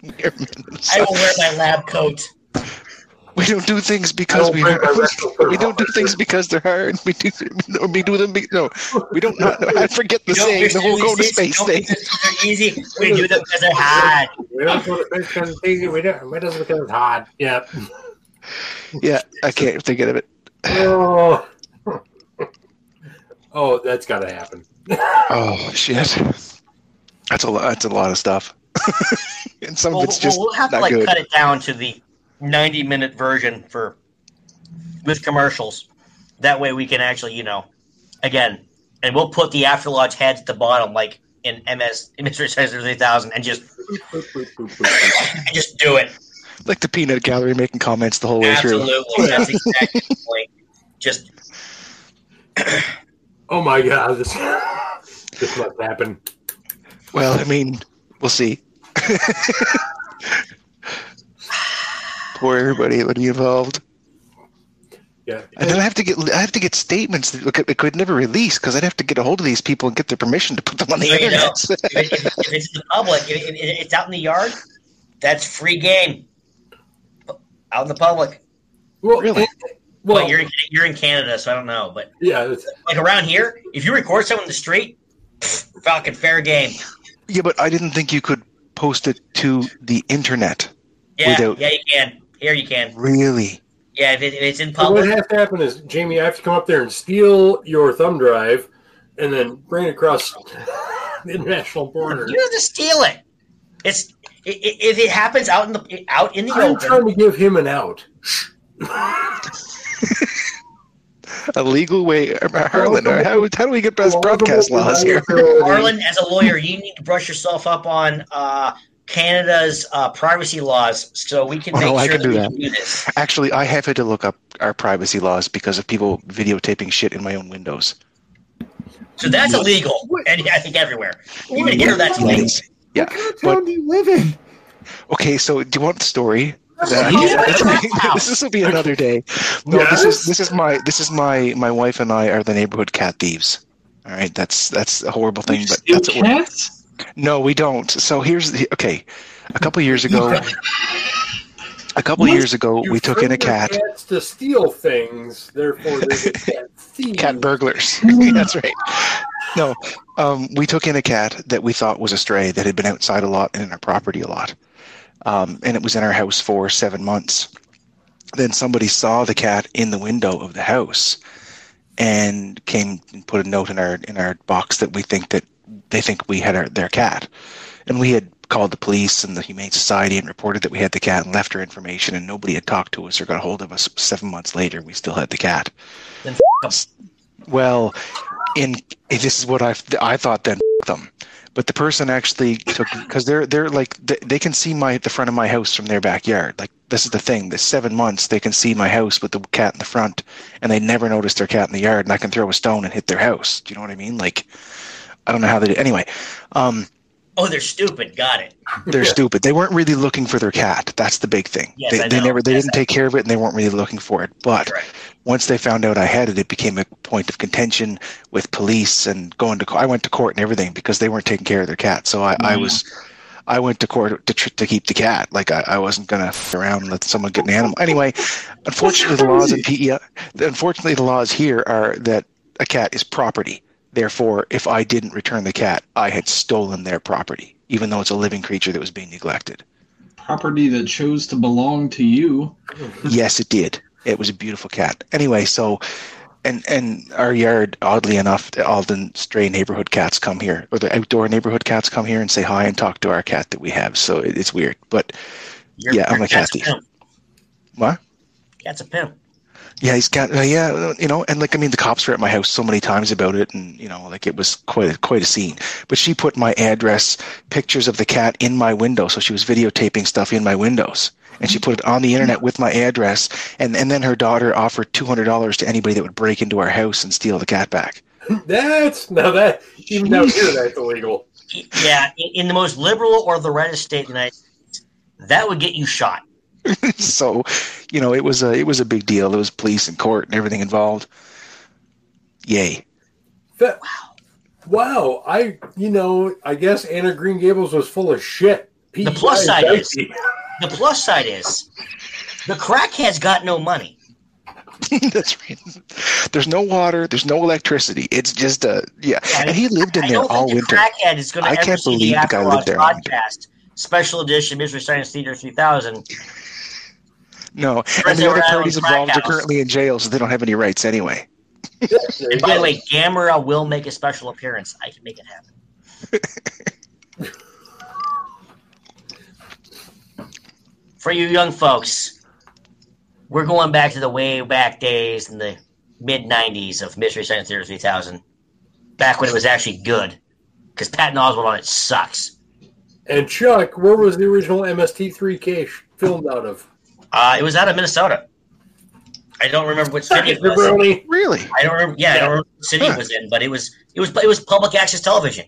I will wear my lab coat. We don't do things because we bring my we don't do things because they're hard. We do or we do them. Be, no, we don't. Not, I forget the We don't saying. The whole go to space we don't thing. because they're easy. We do them because they're hard. We don't do it because it's easy. We don't. We don't because it's hard. Yeah. Yeah, I can't think of it. Oh. *laughs* Oh, that's got to happen. *laughs* Oh shit, that's a lot. That's a lot of stuff, *laughs* and some Well, of it's just we'll have to like good. cut it down to the ninety-minute version for with commercials. That way, we can actually, you know, again, and we'll put the After Lodge heads at the bottom, like in MS in Mystery Science Three Thousand, and just and just do it. Like the peanut gallery making comments the whole way through. Absolutely, that's exactly the point. Just *clears throat* Oh my god, this this must happen. Well, I mean, we'll see. *laughs* Poor everybody that would be involved. Yeah. And then I have to get I have to get statements that I could never release because I'd have to get a hold of these people and get their permission to put them on the So you know, internet. if, it, if, if it's in the public, if, if it's out in the yard, that's free game. Out in the public. Well, Really? and, Well, you're in, you're in Canada, so I don't know. But yeah, like around here, if you record someone in the street, Falcon fair game. Yeah, but I didn't think you could post it to the internet. Yeah, without... yeah, you can. Here you can. Really? Yeah, if, it, if it's in public. So what has to happen is, Jamie, I have to come up there and steal your thumb drive, and then bring it across *laughs* the international border. You have to steal it. It's if it happens out in the out in the I'm open. trying to give him an out. *laughs* a legal way, Harlan. How, how do we get best broadcast laws here? Harlan, as a lawyer, you need to brush yourself up on uh, Canada's uh, privacy laws, so we can oh, make no, sure I can that do we that. can do this. Actually, I have had to look up our privacy laws because of people videotaping shit in my own windows. So that's illegal, and I think everywhere. Even here, that's illegal. Yeah, what kind of town do you live in? Okay, so do you want the story? *laughs* *laughs* this will be another day. No, yes. this is this is my this is my my wife and I are the neighborhood cat thieves. All right, that's that's a horrible thing, but that's cats. No, we don't. So here's the okay. A couple years ago, a couple what? years ago, we took in a cat cats to steal things. Therefore, *laughs* cat, cat burglars. *laughs* that's right. No, um, we took in a cat that we thought was a stray that had been outside a lot and in our property a lot um, and it was in our house for seven months. Then somebody saw the cat in the window of the house and came and put a note in our in our box that we think that they think we had our, their cat, and we had called the police and the Humane Society and reported that we had the cat and left our information, and nobody had talked to us or got a hold of us. Seven months later, we still had the cat. Then well, in this is what I I thought then them. But the person actually took because they're they're like they, they can see my the front of my house from their backyard. Like this is the thing. The seven months they can see my house with the cat in the front and they never noticed their cat in the yard and i can throw a stone and hit their house. Do you know what i mean? Like i don't know how they do anyway um Oh, they're stupid. Got it. They're *laughs* stupid. They weren't really looking for their cat. That's the big thing. Yes, they, I they know. never they Yes, didn't I take care of it and they weren't really looking for it. But Right. once they found out I had it, it became a point of contention with police and going to. co- I went to court and everything because they weren't taking care of their cat. So I, I was, I went to court to tr- to keep the cat. Like I, I wasn't gonna f- around and let someone get an animal. Anyway, unfortunately, the laws in PEI, unfortunately, the laws here are that a cat is property. Therefore, if I didn't return the cat, I had stolen their property, even though it's a living creature that was being neglected. Property that chose to belong to you. *laughs* Yes, it did. It was a beautiful cat. Anyway, so and and our yard, oddly enough, all the stray neighborhood cats come here, or the outdoor neighborhood cats come here and say hi and talk to our cat that we have. So it, it's weird, but Your, Yeah, I'm a cat cat's thief. pimp. what? Cat's a pimp. Yeah, he's got uh, yeah, you know, and like I mean, the cops were at my house so many times about it, and you know, like it was quite a, quite a scene. But she put my address, pictures of the cat in my window, so she was videotaping stuff in my windows, and she put it on the internet with my address, and and then her daughter offered two hundred dollars to anybody that would break into our house and steal the cat back. *laughs* That's now that even down here that's illegal. Yeah, in, in the most liberal or the reddest state in the United States, that would get you shot. *laughs* so, you know, it was a it was a big deal. There was police and court and everything involved. Yay! That, wow. I you know I guess Anne of Green Gables was full of shit. The plus side is- The plus side is the crackhead's got no money. *laughs* That's right. There's no water. There's no electricity. It's just a yeah. Yeah, And he lived in I there don't all think the winter. crackhead is going to I ever can't see believe the the guy After lived there podcast, special edition Mystery Science Theater 3000. *laughs* No, and the other parties involved are currently in jail, so they don't have any rights anyway. And by the way, Gamera will make a special appearance. I can make it happen. *laughs* For you young folks, we're going back to the way back days in the mid 90s of Mystery Science Theater 3000. Back when it was actually good. Because Patton Oswalt on it sucks. And Chuck, where was the original MST3K filmed out of? Uh, it was out of Minnesota. I don't remember which city it was. Jabroni. Really? I don't remember. Yeah, I don't remember what city it was in, but it was it was it was public access television.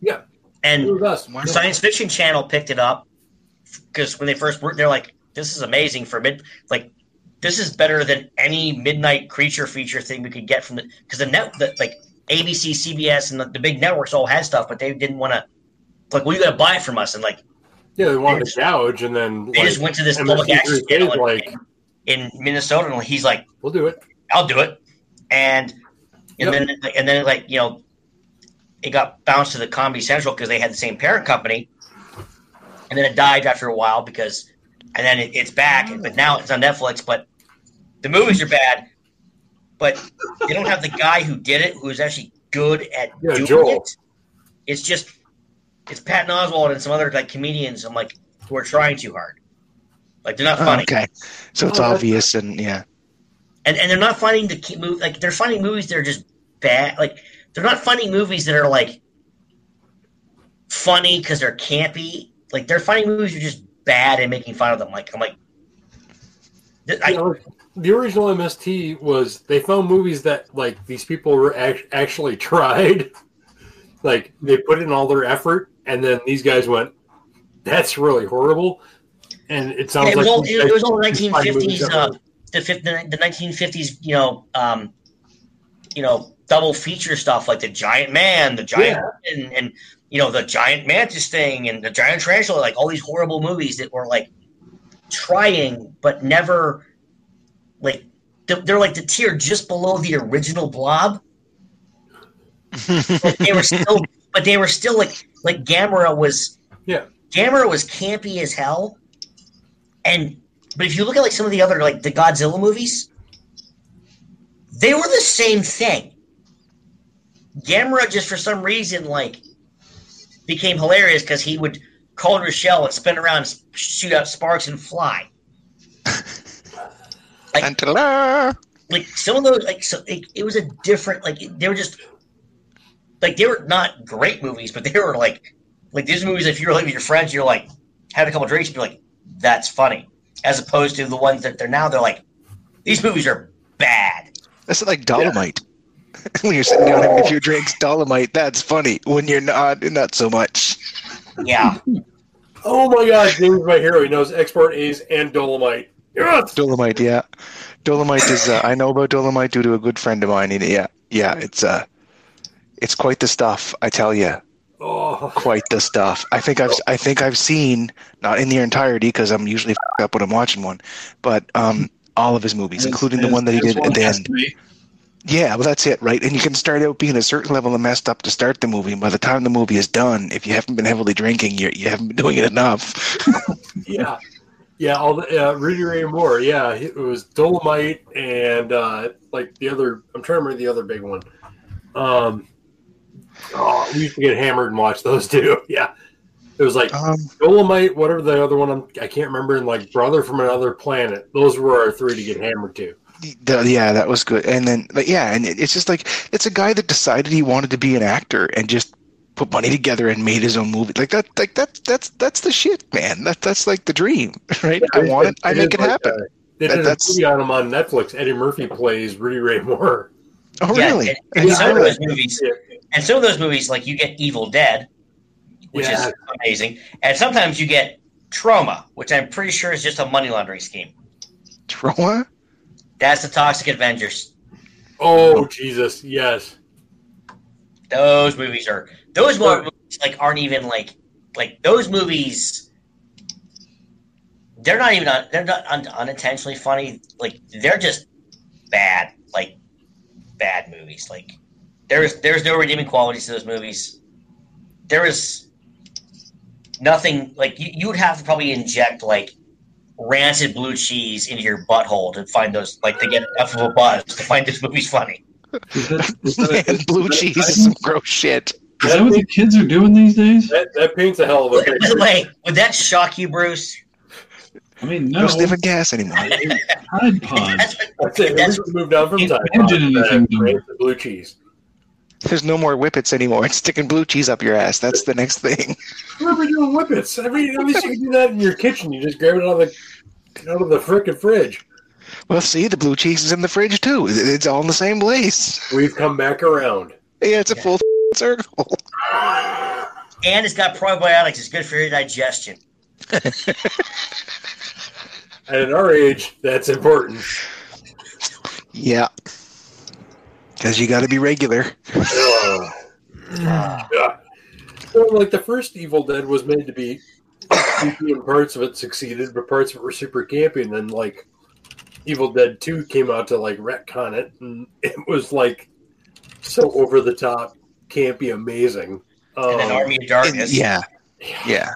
Yeah. And It was us. the Science Fiction Channel picked it up because when they first were, they're like, "This is amazing for mid like." This is better than any midnight creature feature thing we could get from the because the net the, like ABC, CBS, and the, the big networks all had stuff, but they didn't want to like, well, you got to buy it from us, and like Yeah, they wanted to gouge, and then they like, just went to this public access MST3K channel. like in Minnesota, and he's like, We'll do it. I'll do it. And and Yep. then and then like you know, it got bounced to the Comedy Central because they had the same parent company, and then it died after a while because, and then it, it's back, but now it's on Netflix. But the movies are bad, but they don't have the guy who did it who is actually good at Yeah, doing Joel. it. It's just it's Patton Oswalt and some other like comedians. I'm like who are trying too hard. Like they're not Oh, funny okay, so it's Oh, obvious and yeah. and and they're not finding the key move like they're finding movies that are just bad like they're not finding movies that are like funny because they're campy like they're finding movies that are just bad and making fun of them like i'm like th- I, You know, the original MST was they found movies that like these people were act- actually *laughs* tried, like they put in all their effort, and then these guys went, "That's really horrible," and it sounds it was like all these it was all guys 1950s uh, the, the the 1950s you know um you know double feature stuff like the giant man the giant and, and you know the giant mantis thing and the giant tarantula like all these horrible movies that were like trying but never like they're, they're like the tier just below the original blob. *laughs* But they were still but they were still like like gamera was Yeah. gamera was campy as hell. And but if you look at like some of the other like the godzilla movies they were the same thing. Gamera just for some reason like became hilarious because he would call her shell and spin around and shoot out sparks and fly. Like- *laughs* And uh, like some of those like so it, it was a different like they were just like they were not great movies but they were like like these movies if you're like with your friends you're like had a couple drinks and you're like that's funny as opposed to the ones that they're now they're like these movies are bad That's like Dolomite. *laughs* when you're sitting down having a few drinks, Dolomite, that's funny. When you're not, not so much. yeah Oh my God, James, my hero. He knows export A's and Dolomite. Yes! Dolomite, yeah. Dolomite is. Uh, I know about Dolomite due to a good friend of mine. And yeah, yeah, it's uh, it's quite the stuff. I tell you, Oh, quite the stuff. I think I've I think I've seen not in their entirety because I'm usually up when I'm watching one, but um, all of his movies, including the one that he did at the end. Yeah, well, that's it, right? And you can start out being a certain level of messed up to start the movie. And by the time the movie is done, if you haven't been heavily drinking, you you haven't been doing it enough. *laughs* yeah. Yeah, all the uh, Rudy Ray Moore. Yeah, it was Dolomite and uh, like the other. I'm trying to remember the other big one. Um, oh, we used to get hammered and watch those *laughs* too. Yeah, it was like Um, Dolomite, whatever the other one. I'm, I can't remember. And like Brother from Another Planet. Those were our three to get hammered to. the, yeah, that was good. And then, but yeah, and it, it's just like it's a guy that decided he wanted to be an actor and just put money together and made his own movie. Like that, like that's that's that's the shit, man. That that's like the dream, *laughs* right? I want it, I make it like, happen. uh, They That- did a that's- movie on him on Netflix. Eddie Murphy plays Rudy Ray Moore. Oh, yeah, really? and, I and didn't some those that. movies and some of those movies like you get evil dead which Yeah. is amazing and sometimes you get Troma which i'm pretty sure is just a money laundering scheme Troma? that's the toxic avengers Oh Jesus, yes. Those movies are those mo- movies like aren't even like like those movies. They're not even un, they're not un, unintentionally funny. Like they're just bad, like bad movies. Like there's there's no redeeming qualities to those movies. There is nothing like you, you would have to probably inject like rancid blue cheese into your butthole to find those like to get enough of a buzz to find this movie's funny. Is that, Man, *laughs* blue that cheese is some gross shit. Is that what the kids are doing these days? That, that paints a hell of a By the picture. way, would that shock you, Bruce? I mean, No no. sniffing gas anymore. Tide Pods. That's, *laughs* That's it. that's we moved on from Can't time. imagine anything dumber. the blue cheese. There's no more whippets anymore. *laughs* It's sticking blue cheese up your ass. That's the next thing. *laughs* Where are doing whippets? I mean, at least you can do that in your kitchen. You just grab it out of the out of the frickin' fridge. Well, see, the blue cheese is in the fridge too. It's all in the same place. We've come back around. Yeah, it's a full *laughs* circle. and it's got probiotics. It's good for your digestion. And at our age, that's important. Yeah. Because you got to be regular. Uh, *laughs* yeah. Well, like the first Evil Dead was made to be creepy and parts of it succeeded, but parts of it were super campy. And then, like, Evil Dead Two came out to like retcon it, and *laughs* it was like so over the top, campy, amazing. and then Um, Army of Darkness. Yeah, yeah.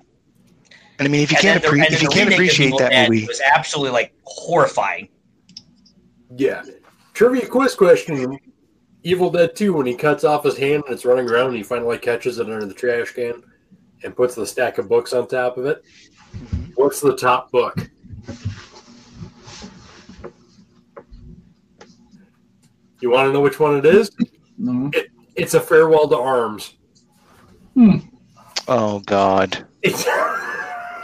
And I mean, if you And can't then the- appre- if you can't appreciate that Dead movie, was absolutely like horrifying. Yeah. Trivia quiz question. Evil Dead 2, when he cuts off his hand and it's running around and he finally catches it under the trash can and puts the stack of books on top of it. Mm-hmm. What's the top book? You want to know which one it is? No. It's a farewell to arms. Hmm. oh god, It's, *laughs*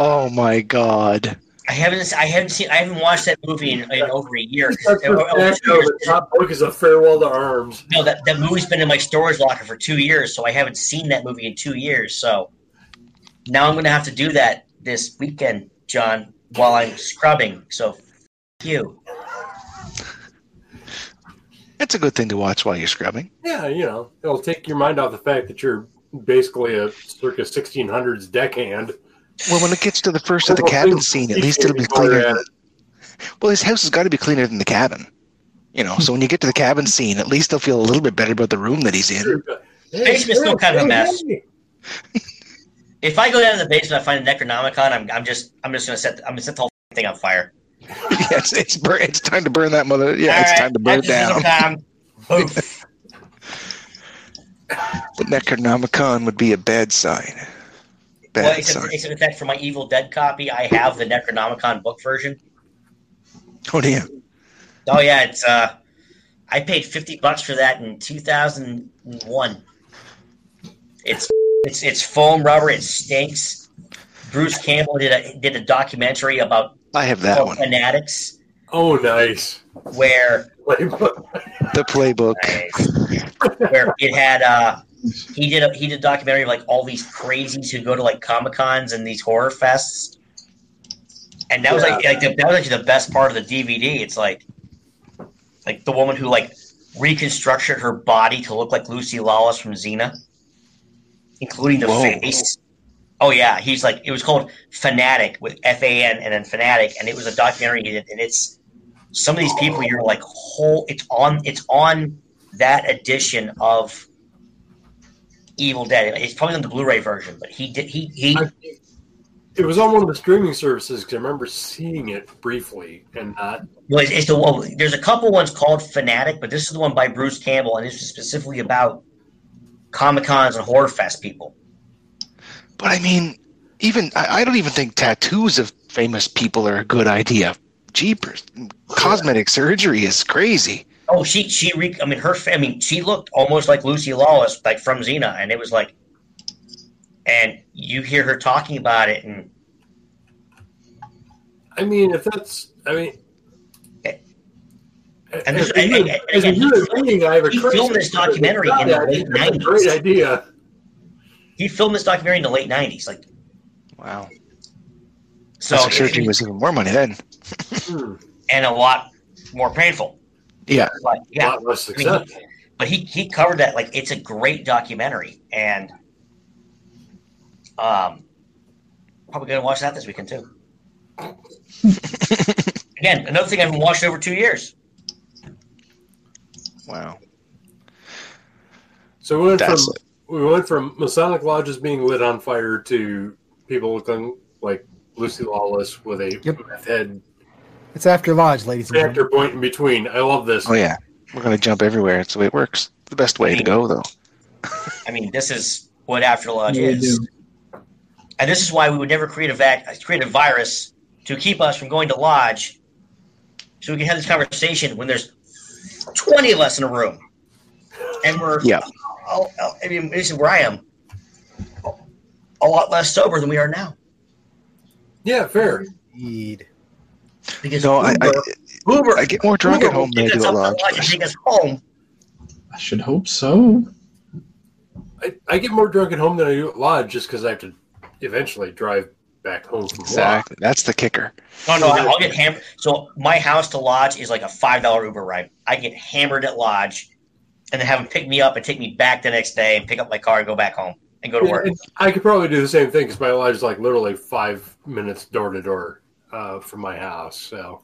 oh my god. I haven't I haven't seen I haven't watched that movie in, in over a year. That's Or- the or- fact, though, the top book is a farewell to arms. No, that, that movie's been in my storage locker for two years, so I haven't seen that movie in two years. So now I'm going to have to do that this weekend, John, while I'm scrubbing. So f- you. It's a good thing to watch while you're scrubbing. Yeah, you know, it'll take your mind off the fact that you're basically a circa 1600s deckhand. Well, when it gets to the first of the cabin scene, at least it'll be before cleaner. Than, well, his house has got to be cleaner than the cabin. You know, so when you get to the cabin scene, at least they'll feel a little bit better about the room that he's in. Basement's still kind of a mess. If I go down to the basement, I find a Necronomicon. I'm, I'm just I'm just going to set I'm going to set the whole thing on fire. *laughs* yeah, it's it's, bur- it's time to burn that mother. Yeah, it's All time to burn right, down. time. *laughs* The Necronomicon would be a bad sign. Bad well, except, sign. except in fact, for my Evil Dead copy, I have the Necronomicon book version. Oh dear. Oh yeah, it's uh, I paid fifty bucks for that in two thousand one. It's it's it's foam rubber. It stinks. Bruce Campbell did a did a documentary about I have that one. fanatics Oh, nice. where *laughs* The playbook. where it had uh he did a he did a documentary of like all these crazies who go to like comic cons and these horror fests. And that was like, like the, that was actually the best part of the dvd it's like like the woman who like reconstructed her body to look like lucy lawless from xena including the Whoa. face. Oh yeah. He's like it was called fanatic with f-a-n and then fanatic. And it was a documentary he did. And it's some of these people you're like whole it's on it's on that edition of Evil Dead. It's probably on the Blu-ray version, but he did he he I- It was on one of the streaming services because I remember seeing it briefly and not. well, it's, it's the well, there's a couple ones called Fanatic, but this is the one by Bruce Campbell, and this is specifically about Comic Cons and Horror Fest people. But I mean, even I, I don't even think tattoos of famous people are a good idea. Jeepers, cosmetic surgery is crazy. Oh, she she re, I mean her I mean she looked almost like Lucy Lawless, like from Xena, and it was like, and you hear her talking about it, and I mean, if that's. I mean. And as this- a and- human- as a human being, I have a he filmed this documentary in the late 90s. great idea. he filmed this documentary in the late '90s, like Wow. so, Plastic surgery was even more money then. Hmm. and a lot more painful. Yeah. But A yeah, lot less I mean, he- but he he covered that like it's a great documentary, and um, probably gonna watch that this weekend too. *laughs* Again, another thing I haven't watched over two years. Wow. So we went That's from we went from Masonic lodges being lit on fire to people looking like Lucy Lawless with a Yep. head It's after Lodge, ladies and gentlemen. factor point in between. I love this. Oh yeah. We're gonna jump everywhere. It's the way it works. The best way to go, though. I mean, this is what After Lodge Yeah, is, and this is why we would never create a vac- create a virus to keep us from going to Lodge, so we can have this conversation when there's twenty of us in a room, and we're Yeah. oh, oh, I mean, this is where I am. A lot less sober than we are now. Yeah, fair. Indeed. Because No, I, I, Uber, Uber, I get more drunk Uber at home than I do at lodge. Lodge and take us home. I should hope so. I, I get more drunk at home than I do at lodge just because I have to eventually drive back home from Exactly. That's the kicker. No, no, I'll get hammered. So my house to Lodge is like a five dollar Uber ride. I get hammered at Lodge, and then have them pick me up and take me back the next day and pick up my car and go back home and go to Yeah, work. and I could probably do the same thing because my lodge is like literally five minutes door to door uh, from my house. So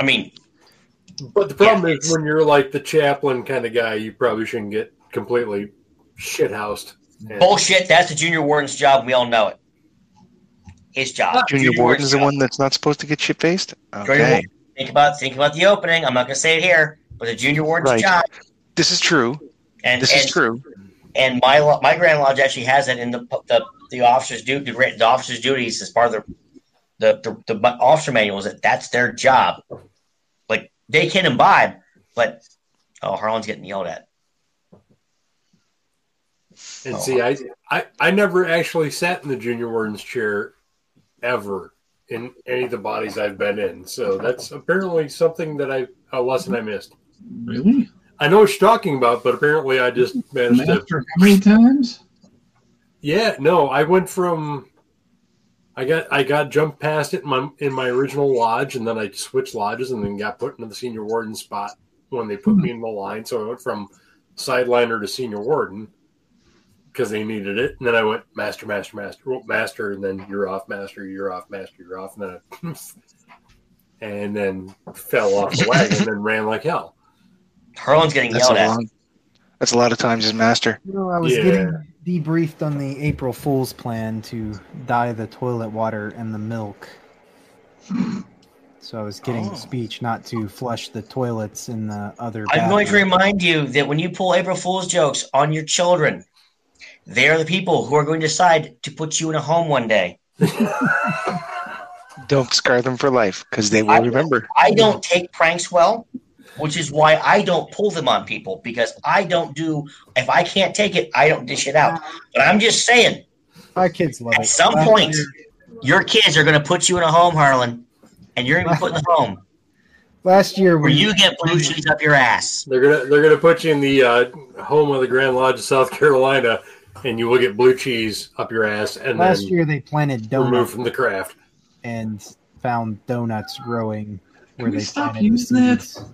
I mean, But the problem Yeah, is when you're like the chaplain kind of guy, you probably shouldn't get completely shithoused. And- bullshit. That's the junior warden's job. We all know it. His job. Junior Warden's the job. one that's not supposed to get shit faced. Okay, Think about think about the opening. I'm not going to say it here, but the junior warden's Right. job. this is true. And This and, is true. and my my grand lodge actually has it in the the the officers do the, the officers duties as part of the the, the the officer manuals that that's their job. Like they can imbibe, but oh, Harlan's getting yelled at. And oh, see, I, I I never actually sat in the junior warden's chair ever in any of the bodies I've been in. So that's apparently something that I a lesson I missed. Really? I know what you're talking about, but apparently I just managed to. How many times? Yeah, no, I went from. I got I got jumped past it in my in my original lodge, and then I switched lodges, and then got put into the senior warden spot when they put me in the line. So I went from sideliner to senior warden because they needed it, and then I went master, master, master, well, master, and then you're off, master, you're off, master, you're off, and then I, *laughs* and then fell off the wagon and ran like hell. Harlan's getting That's yelled at. long. That's a lot of times as master. You know, I was Yeah. getting debriefed on the April Fool's plan to dye the toilet water and the milk. So I was getting Oh. speech not to flush the toilets in the other. I'm going to remind you that when you pull April Fool's jokes on your children, they are the people who are going to decide to put you in a home one day. *laughs* Don't scar them for life because they will I- remember. I don't take pranks well, which is why I don't pull them on people because I don't do. If I can't take it, I don't dish it out. But I'm just saying, My kids love at it. some Last point, year- your kids are going to put you in a home, Harlan, and you're going to be put in a *laughs* home last year where we you get blue cheese up your ass. They're gonna they're gonna put you in the uh, home of the Grand Lodge of South Carolina, and you will get blue cheese up your ass, and last year they planted removed donuts from the craft. and found donuts growing where Can we they stop planted the that?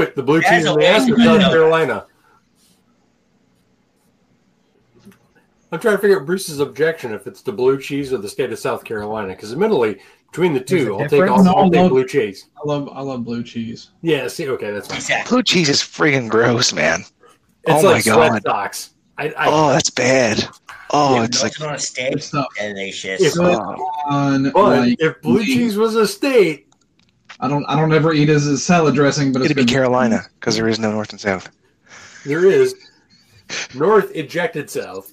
Seeds. What the blue cheese in the ass of South. *laughs* Carolina? I'm trying to figure out Bruce's objection if it's the blue cheese or the state of South Carolina. Because admittedly, between the two, I'll take all I'll, I'll take blue cheese. I love I love blue cheese. Yeah, see, okay, that's fine. Exactly. Blue cheese is freaking gross, man. It's Oh like my sweat God. socks. I, I, Oh, that's bad. Oh, it's like on a steak, It's not delicious. If- good oh, on but like if blue meat. cheese was a state, I don't I don't ever eat as a salad dressing, but it's it'd be. Carolina because there is no north and south. there is north ejected south.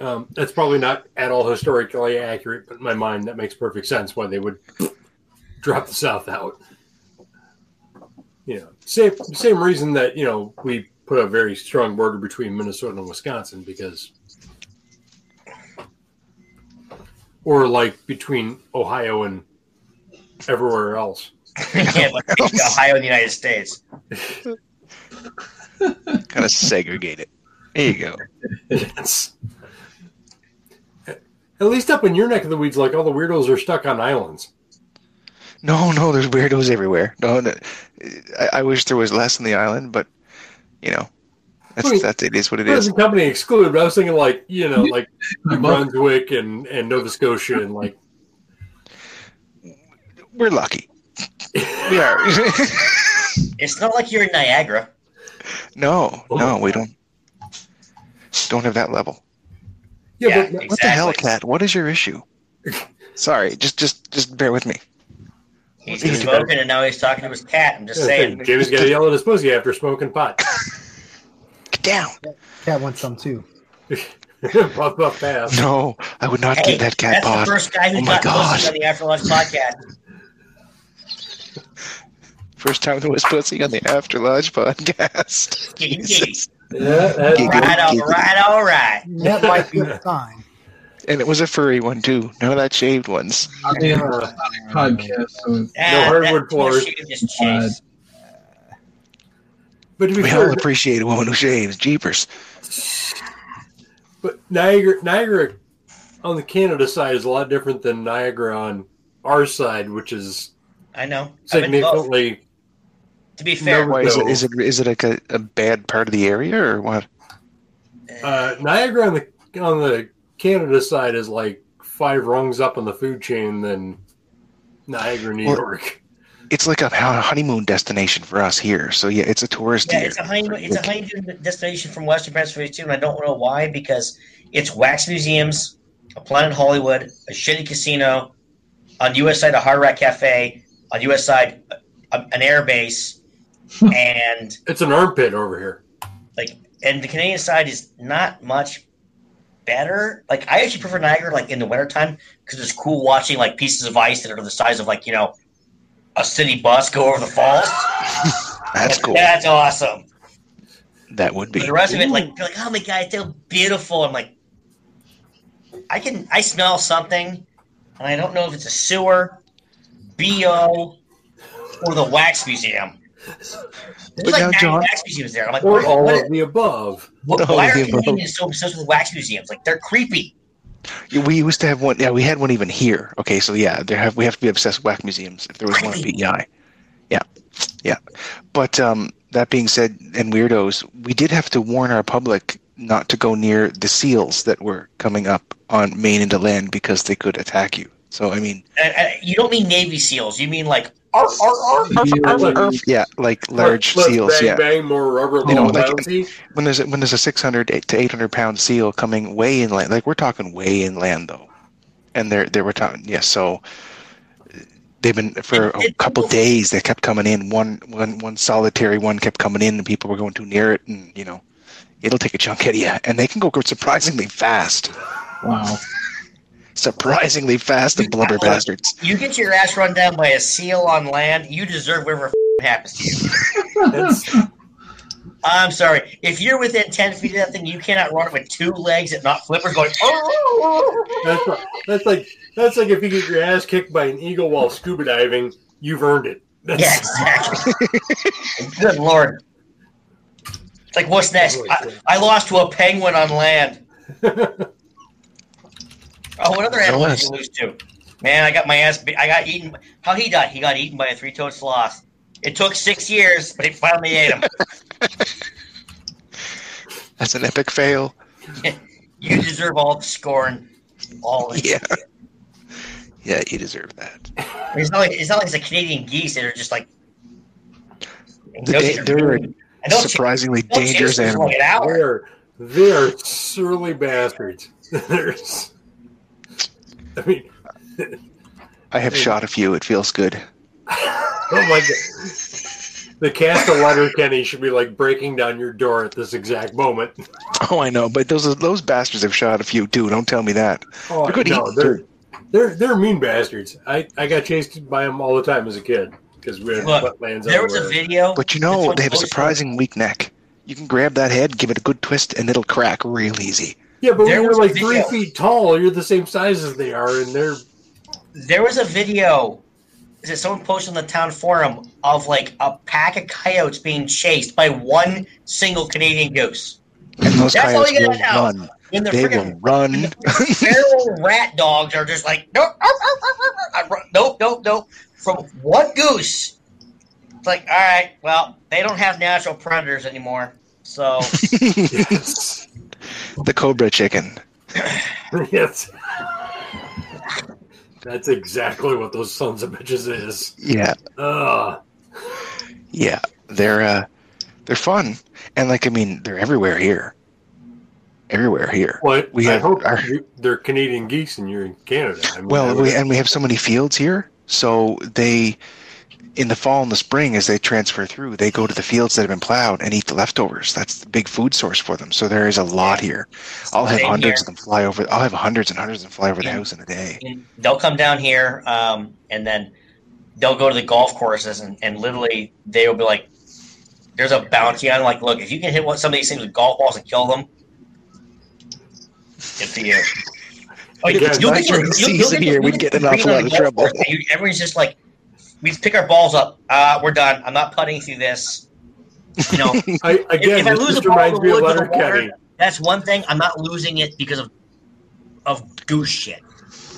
Um, that's probably not at all historically accurate, but in my mind, that makes perfect sense why they would drop the south out. You know, same same reason that you know we put a very strong border between Minnesota and Wisconsin because, or like between Ohio and everywhere else. Yeah, but *laughs* Ohio, in the United States. Kind of segregate it. There you go. Yes. At least up in your neck of the weeds, like all the weirdos are stuck on islands. No, no, there's weirdos everywhere. No, no I, I wish there was less on the island, but you know, that's Wait. that's it is what it is. Present company excluded. But I was thinking like you know like New Brunswick and and Nova Scotia and like We're lucky. We are. *laughs* It's not like you're in Niagara. no, oh. no, we don't don't have that level. yeah, Yeah, but exactly. What the hell, Cat? What is your issue? Sorry, just just just bear with me. He's been smoking and now he's talking to his cat. I'm just saying. Jamie's got to yell at his pussy after smoking pot. *laughs* Get down. Cat wants some too. *laughs* puff puff pass. No, I would not Hey, give that cat that's pod. the first guy who Oh my got pussy God. on the After Lodge podcast. First time there was pussy on the After Lodge podcast. *laughs* Jesus. Yeah, that's Giggle, Right, all giggle. right, all right. That might be the sign. *laughs* And it was a furry one too. None of that shaved ones. I mean, Uh, podcast. So Ah, hardwood that floors. bullshit is just chase. but to be We fair, all appreciate a woman who shaves. Jeepers. but Niagara Niagara on the Canada side is a lot different than Niagara on our side, which is I know. I've been significantly To be fair, Why is it? No. Is it? Is it like a, a bad part of the area or what? Uh, Niagara on the on the Canada side is like five rungs up on the food chain than Niagara, New Well, York. it's like a honeymoon destination for us here. So yeah, it's a tourist Yeah, it's a honeymoon. It's a honeymoon destination from Western Pennsylvania too, and I don't know why because it's wax museums, a Planet Hollywood, a shitty casino, on the U.S. side a Hard Rock Cafe, on the U.S. side an air base, and It's an armpit over here. like, and the Canadian side is not much better. Like, I actually prefer Niagara like in the wintertime because it's cool watching like pieces of ice that are the size of like you know a city bus go over the falls. *laughs* That's cool. That's awesome. That would be. But the rest of it, like, you're like, oh my god, it's so beautiful. I'm like, I can, I smell something, and I don't know if it's a sewer, bo, or the wax museum. There's like now, nine John- wax museums there. I'm like, Or what, all what, of the above. what- all why are. Canadians so obsessed with wax museums? Like, they're creepy. We used to have one. Yeah, we had one even here. Okay, so yeah, there have we have to be obsessed with wax museums. If there was one at PEI, yeah, yeah. But um, that being said, and weirdos, we did have to warn our public not to go near the seals that were coming up on Maine into land because they could attack you. So I mean, And, and you don't mean Navy SEAls. You mean like, ar, ar, ar, ar, ar, ar. yeah, like large Let- let seals. Bang, Yeah, bang, more rubber. You know, like- bouncy. when there's a, when there's a 600 to 800 pound seal coming way inland, like we're talking way inland though, and they're they were talking yes. Yeah, so they've been for a couple days. They kept coming in. One one one solitary one kept coming in, and people were going too near it, and you know, it'll take a chunk out of you, and they can go surprisingly fast, Wow. Surprisingly fast, and blubber bastards. You get your ass run down by a seal on land, you deserve whatever happens to you. *laughs* I'm sorry. If you're within 10 feet of that thing, you cannot run it with two legs and not flippers going, oh! that's, like- that's like that's like if you get your ass kicked by an eagle while scuba diving, you've earned it. That's, Yeah, exactly. Good lord. It's like, what's next? I, I lost to a penguin on land. *laughs* Oh, what other animal did you lose to? Man, I got my ass. Be- I got eaten. How he died? He got eaten by a three-toed sloth. It took six years, but he finally ate him. *laughs* That's an epic fail. *laughs* You deserve all the scorn. All the Yeah. *laughs* Yeah, you deserve that. It's not like it's not like it's a Canadian geese that are just like. The da- they're a I know surprisingly no chase dangerous them for animal. like an hour. They're they're surly bastards. There's, *laughs* I mean, I have shot a few. It feels good. oh my god. The cast of Letterkenny should be like breaking down your door at this exact moment. *laughs* Oh, I know, but those those bastards have shot a few too. Don't tell me that. Oh, They're good no, they're, they're they're mean bastards. I, I got chased by them all the time as a kid because we had Look, wetlands There was a video. But you know, they have a surprising weak neck. You can grab that head, give it a good twist, and it'll crack real easy. Yeah, but there when you're like three feet tall, you're the same size as they are, and they're. There was a video that someone posted on the town forum of like a pack of coyotes being chased by one single Canadian goose. And those That's coyotes all you gotta. Run. When they will run. feral rat dogs are just like nope, ah, ah, ah, nope, nope, nope. From one goose, it's like all right, well, they don't have natural predators anymore, so. *laughs* yes the cobra chicken. *laughs* yes. That's exactly what those sons of bitches is. Yeah, Ugh. yeah. They're uh, they're fun, and like I mean, they're everywhere here. Everywhere here. But We I have hope our- they're Canadian geese and you're in Canada. I mean, Well, we, and we have so many fields here, so they, in the fall and the spring, as they transfer through, they go to the fields that have been plowed and eat the leftovers. That's the big food source for them. So there is a lot here. I'll have hundreds here. of them fly over. I'll have hundreds and hundreds of them fly over the house in a day. they'll come down here, um, and then they'll go to the golf courses, and, and literally they will be like, "There's a bounty on." Like, look, if you can hit one, some of these things with golf balls and kill them, good for you. *laughs* Oh, Yeah, you'll get- during you'll- the you'll season get- here, you'll we'd get get the in an awful lot of trouble. course, *laughs* and you- Everyone's just like, we pick our balls up. Uh, we're done. I'm not putting through this. You know, *laughs* I, again, if I lose a just ball in reminds the me of woods with Letter the water, Kenny. that's one thing. I'm not losing it because of of goose shit.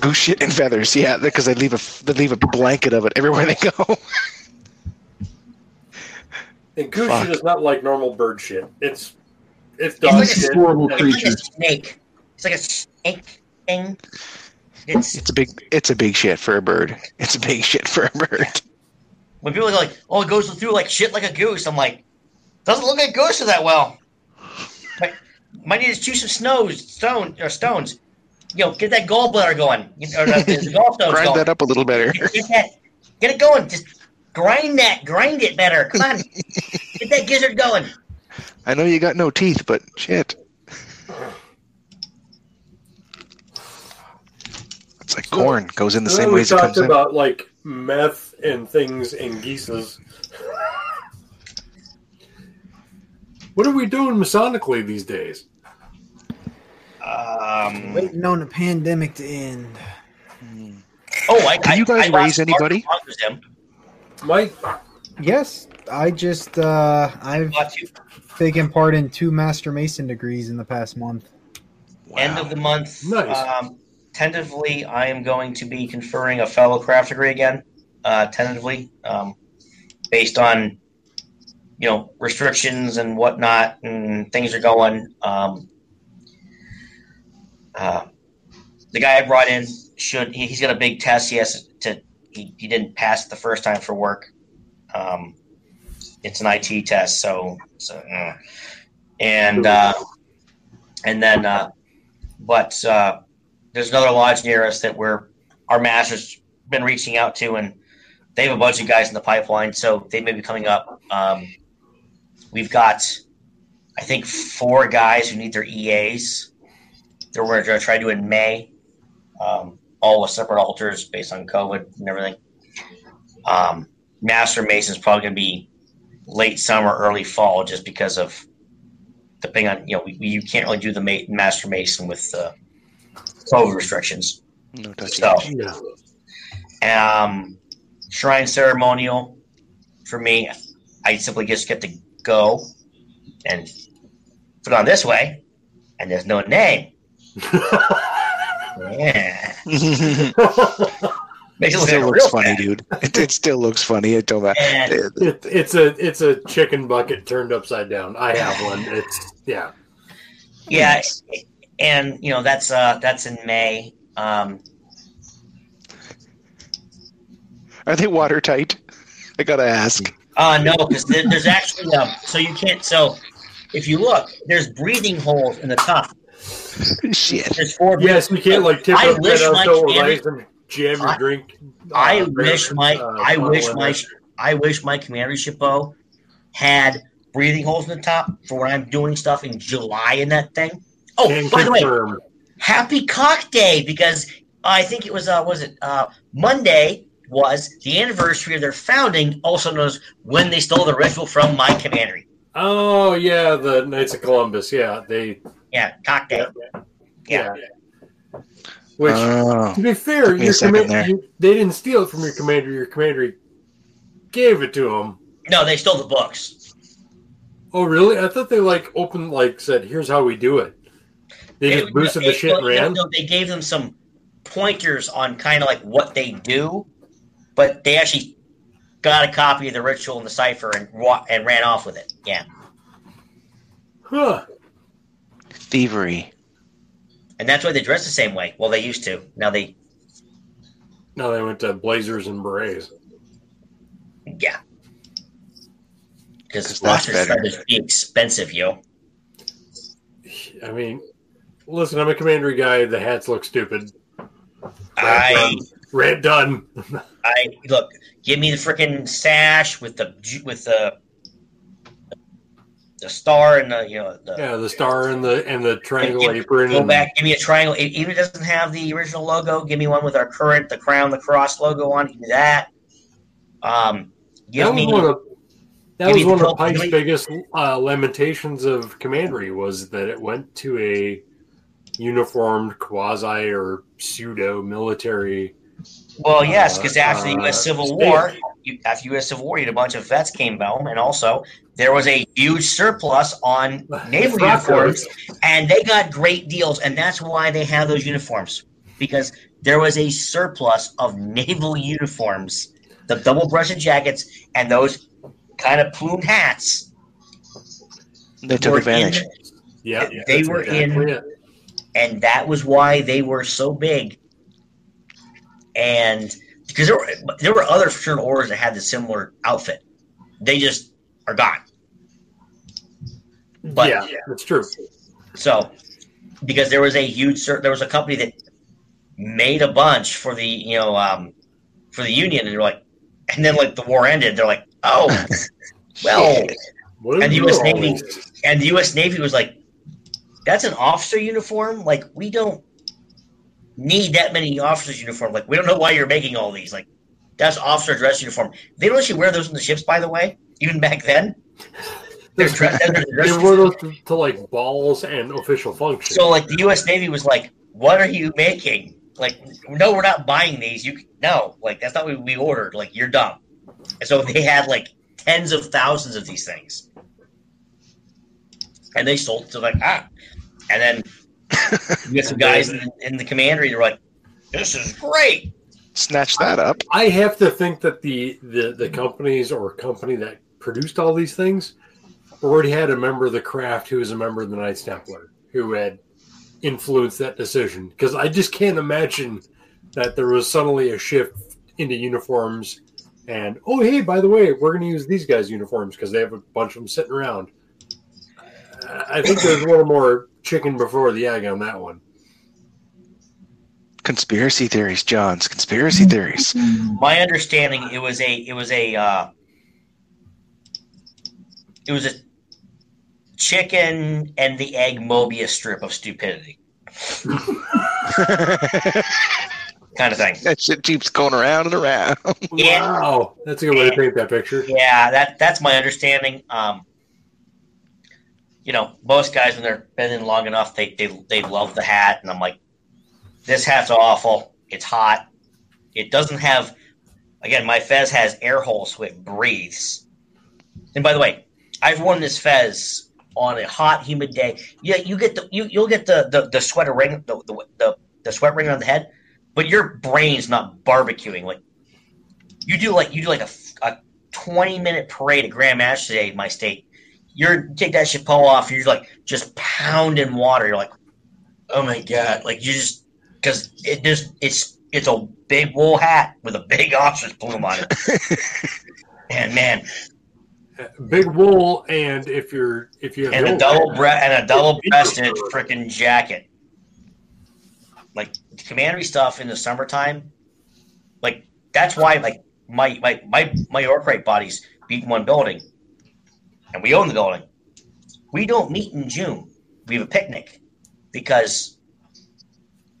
Goose shit and feathers, yeah, because they leave a they leave a blanket of it everywhere they go. *laughs* And goose Fuck. shit is not like normal bird shit. It's it's It's dog like a shit. horrible It's like a snake. It's like a snake thing. It's It's a big it's a big shit for a bird. It's a big shit for a bird. when people are like, "Oh, it goes through like shit like a goose," I'm like, doesn't look like goose that well. Might, might need to chew some snows, stone or stones. You know, get that gallbladder going. Or the, the gallstones Grind going. that up a little better. Get, get that, get it going. Just grind that, grind it better. Come on, *laughs* get that gizzard going. I know you got no teeth, but shit. It's like corn goes in the same way we as it talked comes about like meth and things and geeses. *laughs* what are we doing masonically these days? Um, Waiting on the pandemic to end. oh, I, Can I, you guys I raise anybody? Mark Mike, Yes, I just uh, I've Watch you. taken part in two Master Mason degrees in the past month. End of the month. Nice. Um, tentatively, I am going to be conferring a fellow craft degree again. Uh, tentatively, um, based on you know restrictions and whatnot, and things are going. Um, uh, the guy I brought in should he, he's got a big test. He has to. He, he didn't pass the first time for work. Um, it's an IT test, so so, uh, and uh, and then uh, but uh, there's another lodge near us that we're our master's been reaching out to, and they have a bunch of guys in the pipeline, so they may be coming up. Um, we've got, I think, four guys who need their EAs. That we're going to try to do in May, um, all with separate altars based on COVID and everything. Um, Master Mason's probably going to be late summer, early fall, just because of depending on you know we, you can't really do the ma- Master Mason with uh, COVID restrictions. No touchy. So, yeah. um, shrine ceremonial for me, I simply just get to go and put on this way, and there's no name. *laughs* Yeah, *laughs* it it still looks funny, bad. dude. It, it still looks funny. It don't matter. It, it's a it's a chicken bucket turned upside down. I have one. It's yeah. yeah, and you know that's uh that's in May. Um, Are they watertight? I gotta ask. Uh, no, because there's actually um, so you can't. So if you look, there's breathing holes in the top. Shit. There's four. Yes, you can't like tip I up wish that my outdoor candy- and jam your I- drink. I uh, wish my uh, I wish my. I wish my commandery chapeau had breathing holes in the top for when I'm doing stuff in July in that thing. Oh, Can by the way, happy cock day because I think it was uh was it uh Monday was the anniversary of their founding, also known as when they stole the ritual from my commandery. Oh yeah, the Knights of Columbus. Yeah, they Yeah, cock day. yeah. Yeah. Which, Oh. to be fair, Took me a your second command, there. you, they didn't steal it from your commander. Your commander gave it to them. No, they stole the books. Oh really? I thought they like opened like said, "Here's how we do it." They just boosted the they- shit and no, ran. no, they gave them some pointers on kind of like what they do, but they actually got a copy of the ritual and the cipher and and ran off with it. Yeah, Huh. Thievery. and that's why they dress the same way. Well, they used to. Now they, Now they went to blazers and berets. yeah, Because that's rosters better. started to be expensive, yo. I mean, listen, I'm a commandery guy. The hats look stupid. I Red done. *laughs* I look. Give me the freaking sash with the with the the star and the you know the Yeah, the star and the and the triangle Give- apron. Go and, back, give me a triangle. E- Even it doesn't have the original logo, give me one with our current, the crown, the cross logo on. Give me that. Um, That give was me. one of that was one of Pike's biggest uh, lamentations of commandery was that it went to a uniformed quasi or pseudo military. Well, yes, because after the uh, U.S. Civil state. War, after U.S. Civil War, you had a bunch of vets came home, and also there was a huge surplus on *laughs* naval uniforms, coats. and they got great deals, and that's why they have those uniforms because there was a surplus of naval uniforms, the double-breasted jackets, and those kind of plumed hats. They took were advantage. in- Yeah, They that's were in- exactly it. And that was why they were so big. And because there were there were other fraternal orders that had the similar outfit. They just are gone. But yeah, that's true. so because there was a huge there was a company that made a bunch for the you know um, for the union and they're like and then like the war ended they're like oh *laughs* well And the US Navy- and the U.S. Navy was like, "That's an officer uniform. Like we don't need that many officers uniform. Like we don't know why you're making all these. Like that's officer dress uniform. They don't actually wear those in the ships, by the way. Even back then, they're dress, they're dress They wore those to, to like balls and official functions. So like the U.S. Navy was like, "What are you making? Like, no, we're not buying these. You no, like that's not what we ordered. Like you're dumb." And so they had like tens of thousands of these things, and they sold to like ah, and then *laughs* you get some guys in, in the commandery. They're like, "This is great." Snatch that up. I have to think that the, the the companies or company that produced all these things already had a member of the craft who was a member of the Knights Templar who had influenced that decision. Because I just can't imagine that there was suddenly a shift into uniforms and oh hey by the way we're going to use these guys uniforms because they have a bunch of them sitting around. I think there's a little more chicken before the egg on that one. Conspiracy theories, Johns. Conspiracy theories. My understanding, it was a it was a uh, it was a chicken and the egg Mobius strip of stupidity *laughs* kind of thing. that shit keeps going around and around. Yeah. Wow, that's a good way to paint that picture. Yeah, that that's my understanding. Um, you know, most guys when they're been in long enough, they they they love the hat, and I'm like, this hat's awful. It's hot. It doesn't have. Again, my fez has air holes so it breathes. And by the way, I've worn this fez on a hot, humid day. Yeah, you get the you you'll get the the, the sweater ring the, the the the sweat ring on the head, but your brain's not barbecuing like you do like you do like a, a 20 minute parade at Grand Master Day in my state. You're take that chapeau off, you're like just pounding water. You're like, oh my god, like you just because it just it's it's a big wool hat with a big *laughs* ostrich plume on it. and man, uh, Big wool, and if you're if you have and a double hat- bre- and a double breasted freaking jacket. Like commandery stuff in the summertime, like that's why like my my my my York Rite buddies beat in one building, and we own the building. We don't meet in June. We have a picnic because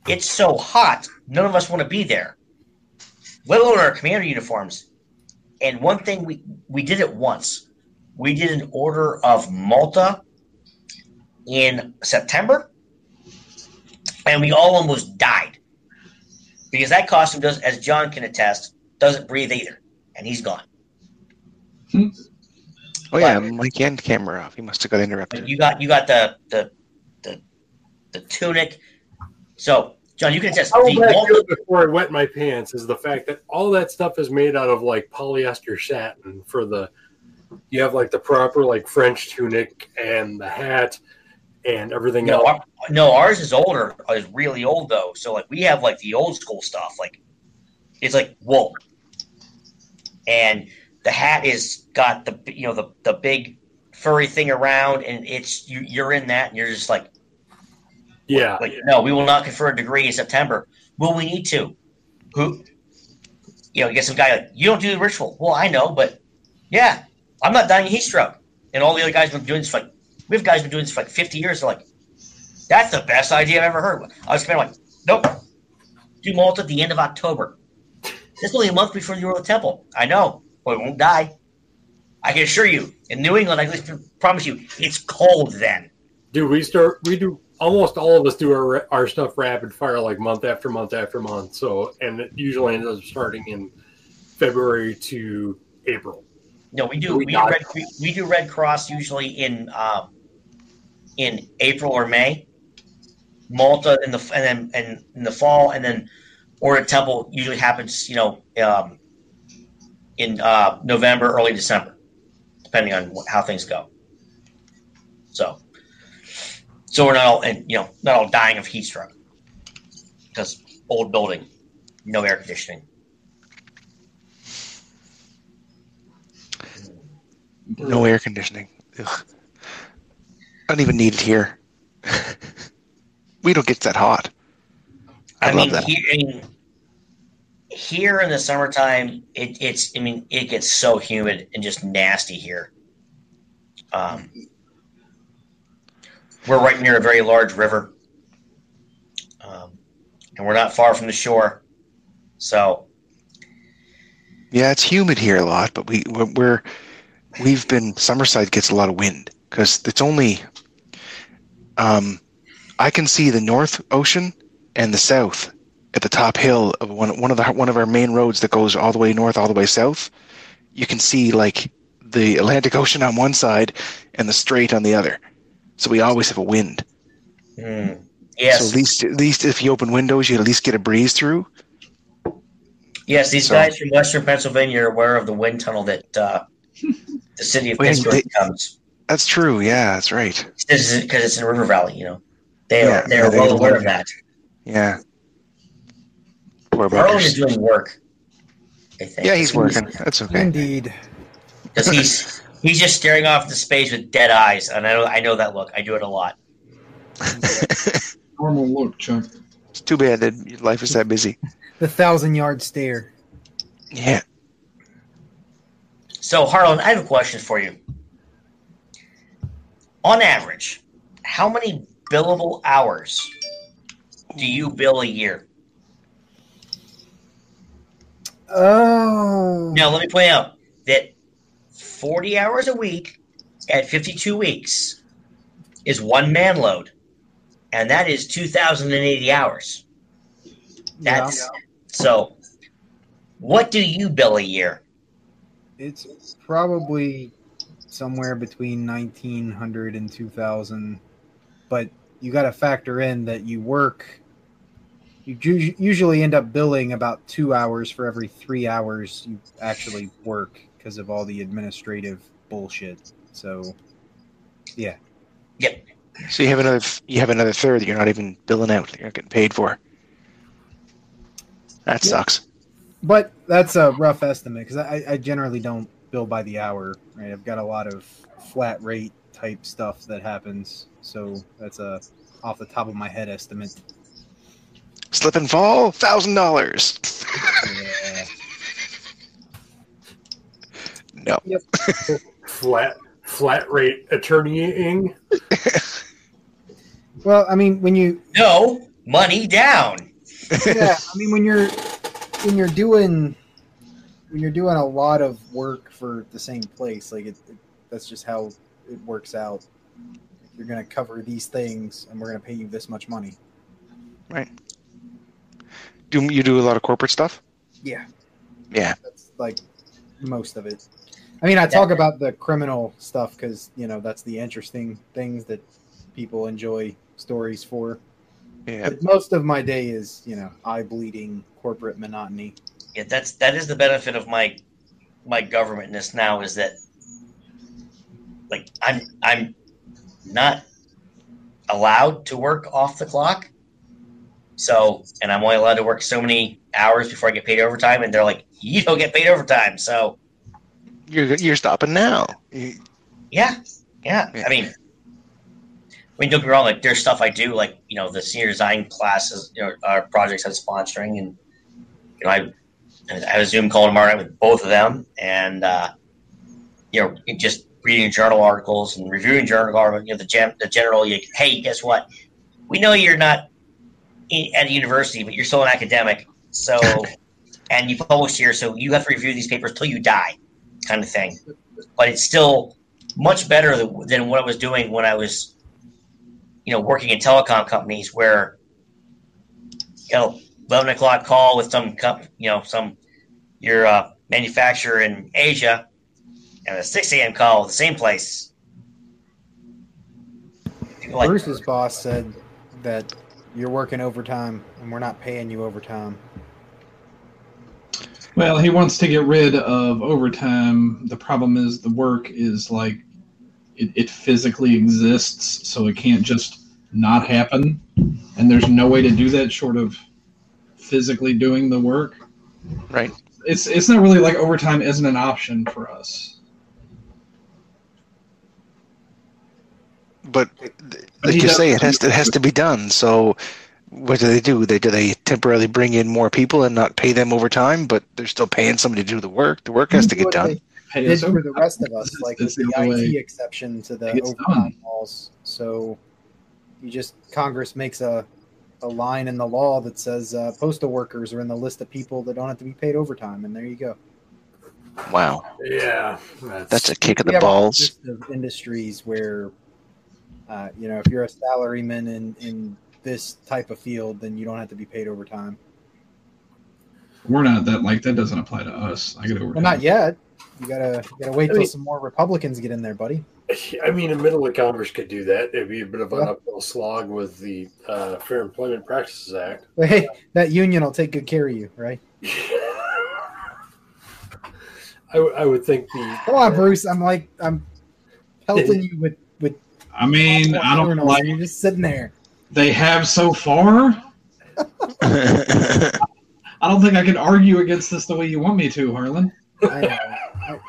it's so hot. None of us want to be there. Let alone our commander uniforms. And one thing we we did it once. We did an order of Malta in September, and we all almost died because that costume does, as John can attest, doesn't breathe either, and he's gone. Hmm. Oh yeah, Mike and camera off. He must have got interrupted. You got you got the the the, the tunic. So John, you can attest. All The that good before I wet my pants is the fact that all that stuff is made out of like polyester satin for the you have like the proper like French tunic and the hat and everything no, else. our, no, ours is older. Is really old though. So like we have like the old school stuff. Like it's like wool, and the hat is got the you know the the big furry thing around, and it's you, you're in that, and you're just like Yeah, like no, we will not confer a degree in September. Will we need to? Who? You know, you get some guy like you don't do the ritual. Well, I know, but yeah, I'm not dying of heat stroke. And all the other guys have been doing this for like we have guys been doing this for like 50 years. They're like, that's the best idea I've ever heard. I was kind of like, nope. Do Malta at the end of October. It's only a month before the Euro Temple. I know, it won't die. I can assure you, in New England, I can promise you, it's cold then. Do we start we do almost all of us do our our stuff rapid fire like month after month after month. So and it usually ends up starting in February to April. No, we do. We We, do Red, we, we do Red Cross usually in um, in April or May. Malta in the and then and in the fall, and then Order Temple usually happens, you know, um, in uh, November, early December, depending on how things go. So, so we're not all and you know not all dying of heat stroke because old building, no air conditioning. No air conditioning. Ugh. I don't even need it here. *laughs* we don't get that hot. I, I mean, that. He, I mean, here in the summertime, it, it's. I mean, it gets so humid and just nasty here. Um, we're right near a very large river, um, and we're not far from the shore. So, Yeah, it's humid here a lot, but we we're, we've been Summerside gets a lot of wind because it's only um I can see the North Ocean and the South at the top hill of one one of the one of our main roads that goes all the way north, all the way south. You can see like the Atlantic Ocean on one side and the Strait on the other. So we always have a wind. hmm, yes, So at least at least if you open windows, you at least get a breeze through. yes, these so- guys from Western Pennsylvania are aware of the wind tunnel that uh, the city of Pittsburgh they- comes. That's true. Yeah, that's right. This is because it's in River Valley. You know, they are Yeah, they are they well don't aware of that. Yeah. Poor Harlan is doing work. I think. Yeah, he's working. That's okay. Indeed. because he's he's just staring off into space with dead eyes, and I know I know that look. I do it a lot. *laughs* Normal look, Chuck. It's too bad that your life is that busy. The thousand yard stare. Yeah. So Harlan, I have a question for you. On average, how many billable hours do you bill a year? Oh. Now, let me point out that forty hours a week at fifty-two weeks is one man load, and that is two thousand and eighty hours. That's so. What do you bill a year? It's probably somewhere between 1900 and 2000 but you got to factor in that you work you ju- usually end up billing about 2 hours for every 3 hours you actually work because of all the administrative bullshit so yeah. Yep. So you have another you have another third that you're not even billing out. You're not getting paid for. That Yeah. sucks. but that's a rough estimate because I, I generally don't bill by the hour right i've got a lot of flat rate type stuff that happens so that's a off the top of my head estimate Slip and fall, thousand dollars. yeah. *laughs* No. Flat flat rate attorneying. *laughs* Well, I mean, when you No money down. yeah, *laughs* I mean when you're when you're doing when you're doing a lot of work for the same place, like it, it that's just how it works out. You're going to cover these things, and we're going to pay you this much money. Do you do a lot of corporate stuff? Yeah, Yeah. that's like most of it. I mean, I talk about the criminal stuff because you know that's the interesting things that people enjoy stories for. Yeah. But most of my day is you know eye bleeding corporate monotony. Yeah, that's that is the benefit of my my governmentness now is that like I'm I'm not allowed to work off the clock. So and I'm only allowed to work so many hours before I get paid overtime and they're like, You don't get paid overtime. So You're you're stopping now. Yeah, yeah. Yeah. I mean I mean, don't get me wrong. Like, there's stuff I do, like you know, the senior design classes, you know, our projects I'm sponsoring, and you know, I I have a Zoom call tomorrow night with both of them, and uh, you know, just reading journal articles and reviewing journal articles. You know, the gen- the general, you, hey, guess what? We know you're not in, at a university, but you're still an academic, so *laughs* and you published here, so you have to review these papers till you die, kind of thing. But it's still much better than, than what I was doing when I was, you know, working in telecom companies where, you know, eleven o'clock call with some, comp, you know, some your uh, manufacturer in Asia, and a six a.m. call at the same place. People like, Bruce's boss said that you're working overtime and we're not paying you overtime. Well, he wants to get rid of overtime. The problem is the work is like it, it physically exists, so it can't just not happen. And there's no way to do that short of physically doing the work. Right. It's it's not really like overtime isn't an option for us. But But like he you say, it has to, it has to be done. So, what do they do? They do they temporarily bring in more people and not pay them overtime, but they're still paying somebody to do the work. The work has to get done. they Hey, did it's for the rest of *laughs* us, like it's with the the IT way exception to the it gets overtime laws. So you just Congress makes a a line in the law that says uh, postal workers are in the list of people that don't have to be paid overtime, and there you go. Wow, Yeah, that's a kick of the balls. of industries where, uh, you know, if you're a salaryman in in this type of field, then you don't have to be paid overtime. We're not that like that doesn't apply to us. I get over Well, not yet. You gotta you gotta wait I till mean- some more Republicans get in there, buddy. *laughs* I mean, the middle of Congress could do that. It'd be a bit of an Yeah. uphill slog with the uh, Fair Employment Practices Act. But hey, that union will take good care of you, right? *laughs* I, w- I would think the Come on, Bruce. I'm like I'm pelting *laughs* you with with. I mean, I don't journals, like You're just sitting there. they have so far. *laughs* I don't think I can argue against this the way you want me to, Harlan. I. I,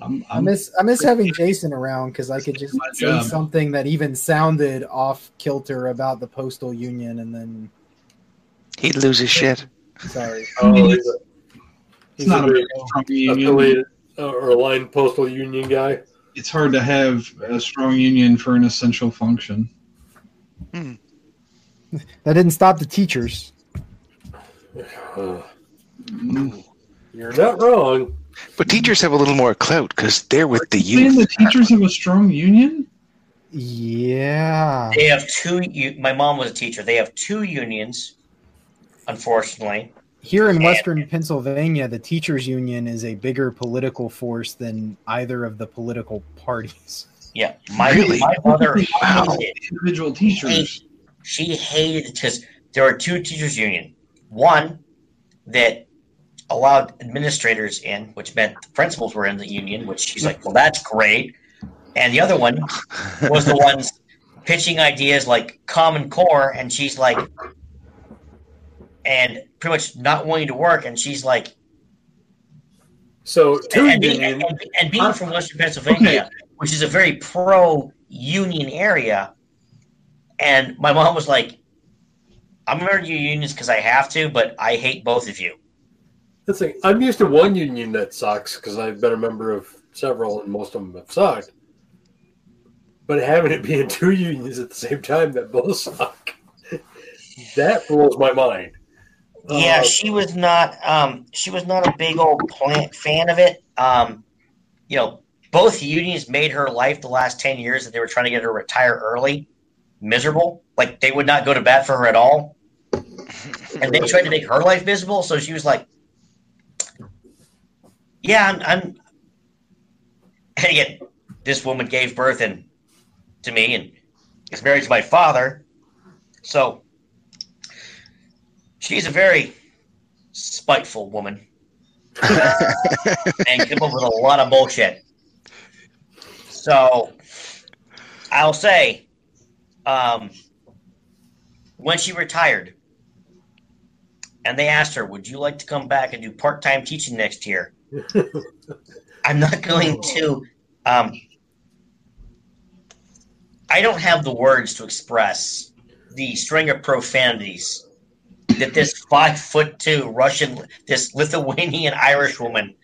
I'm, I I'm miss I miss having Jason around because I could just say job. something that even sounded off kilter about the postal union, and then He'd lose his shit. sorry. oh, mean, he's a- it's not a a very strong union. affiliated or aligned postal union guy. It's hard to have a strong union for an essential function. That didn't stop the teachers. Uh, *sighs* you're not wrong. But teachers have a little more clout because they're with the Saying the teachers have a strong union? Yeah. They have two. My mom was a teacher. They have two unions, unfortunately. Here in Yeah. Western Pennsylvania, the teachers union is a bigger political force than either of the political parties. Yeah, my Really? my mother Wow. hated. Individual teachers. She hated it because there were two teachers union. One that allowed administrators in, which meant the principals were in the union. Which she's like, well, that's great. And the other one was the ones pitching ideas like Common Core, and she's like, and pretty much not wanting to work, and she's like, So two and, being, and, and being from Western Pennsylvania, which is a very pro union area, and my mom was like, "I'm going to do unions because I have to, but I hate both of you." That's like I'm used to one union that sucks because I've been a member of several, and most of them have sucked. But having it be in two unions at the same time that both suck, *laughs* that blows my mind. Yeah, Uh, she was not. Um, she was not a big old plant fan of it. Um, you know, both unions made her life the last ten years that they were trying to get her to retire early miserable. Like they would not go to bat for her at all, and they tried to make her life miserable. So she was like, "Yeah, I'm." I'm and again, this woman gave birth and to me, and is married to my father. So she's a very spiteful woman *laughs* and come up with a lot of bullshit. So I'll say, um, when she retired, and they asked her, "Would you like to come back and do part-time teaching next year?" *laughs* I'm not going to. Um, I don't have the words to express the string of profanities that this five foot two Russian, this Lithuanian Irish woman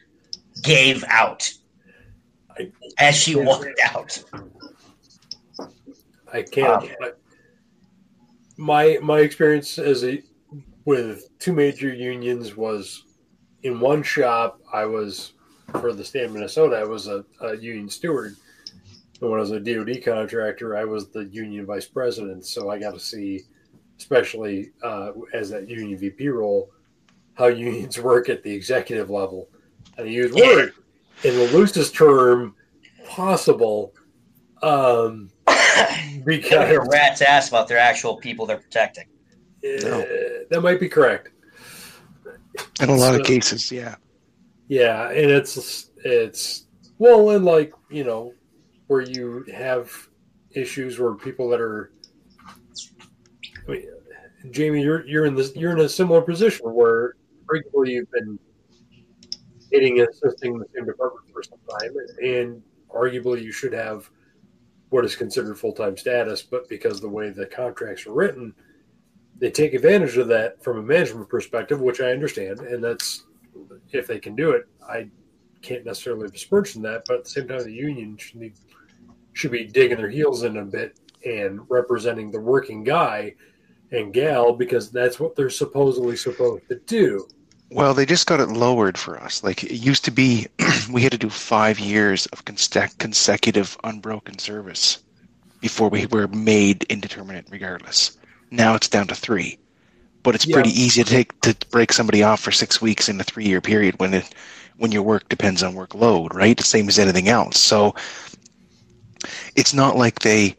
gave out as she walked out. I can't. Uh, but my my experience as a with two major unions was in one shop. I was for the state of Minnesota. I was a, a union steward, and when I was a DoD contractor, I was the union vice president. So I got to see, especially uh, as that union VP role, how unions *laughs* work at the executive level, and I use Yeah. word in the loosest term possible. Um, *coughs* because a rat's ass about their actual people they're protecting. No. Uh, that might be correct. In a lot of cases, yeah. Yeah, and it's it's well, and like you know, where you have issues where people that are. Mean, Jamie, you're you're in this you're in a similar position where frequently you've been aiding and assisting the same department for some time, and arguably you should have what is considered full time status, but because the way the contracts are written, they take advantage of that from a management perspective, which I understand, and that's if they can do it. I can't necessarily besmirch them that, but at the same time, the union should be, should be digging their heels in a bit and representing the working guy and gal because that's what they're supposedly supposed to do. Well, they just got it lowered for us. Like it used to be, *clears throat* we had to do five years of consecutive unbroken service before we were made indeterminate, regardless. Now it's down to three, but it's yeah. pretty easy to take to break somebody off for six weeks in a three-year period when it when your work depends on workload, right? The same as anything else. So it's not like they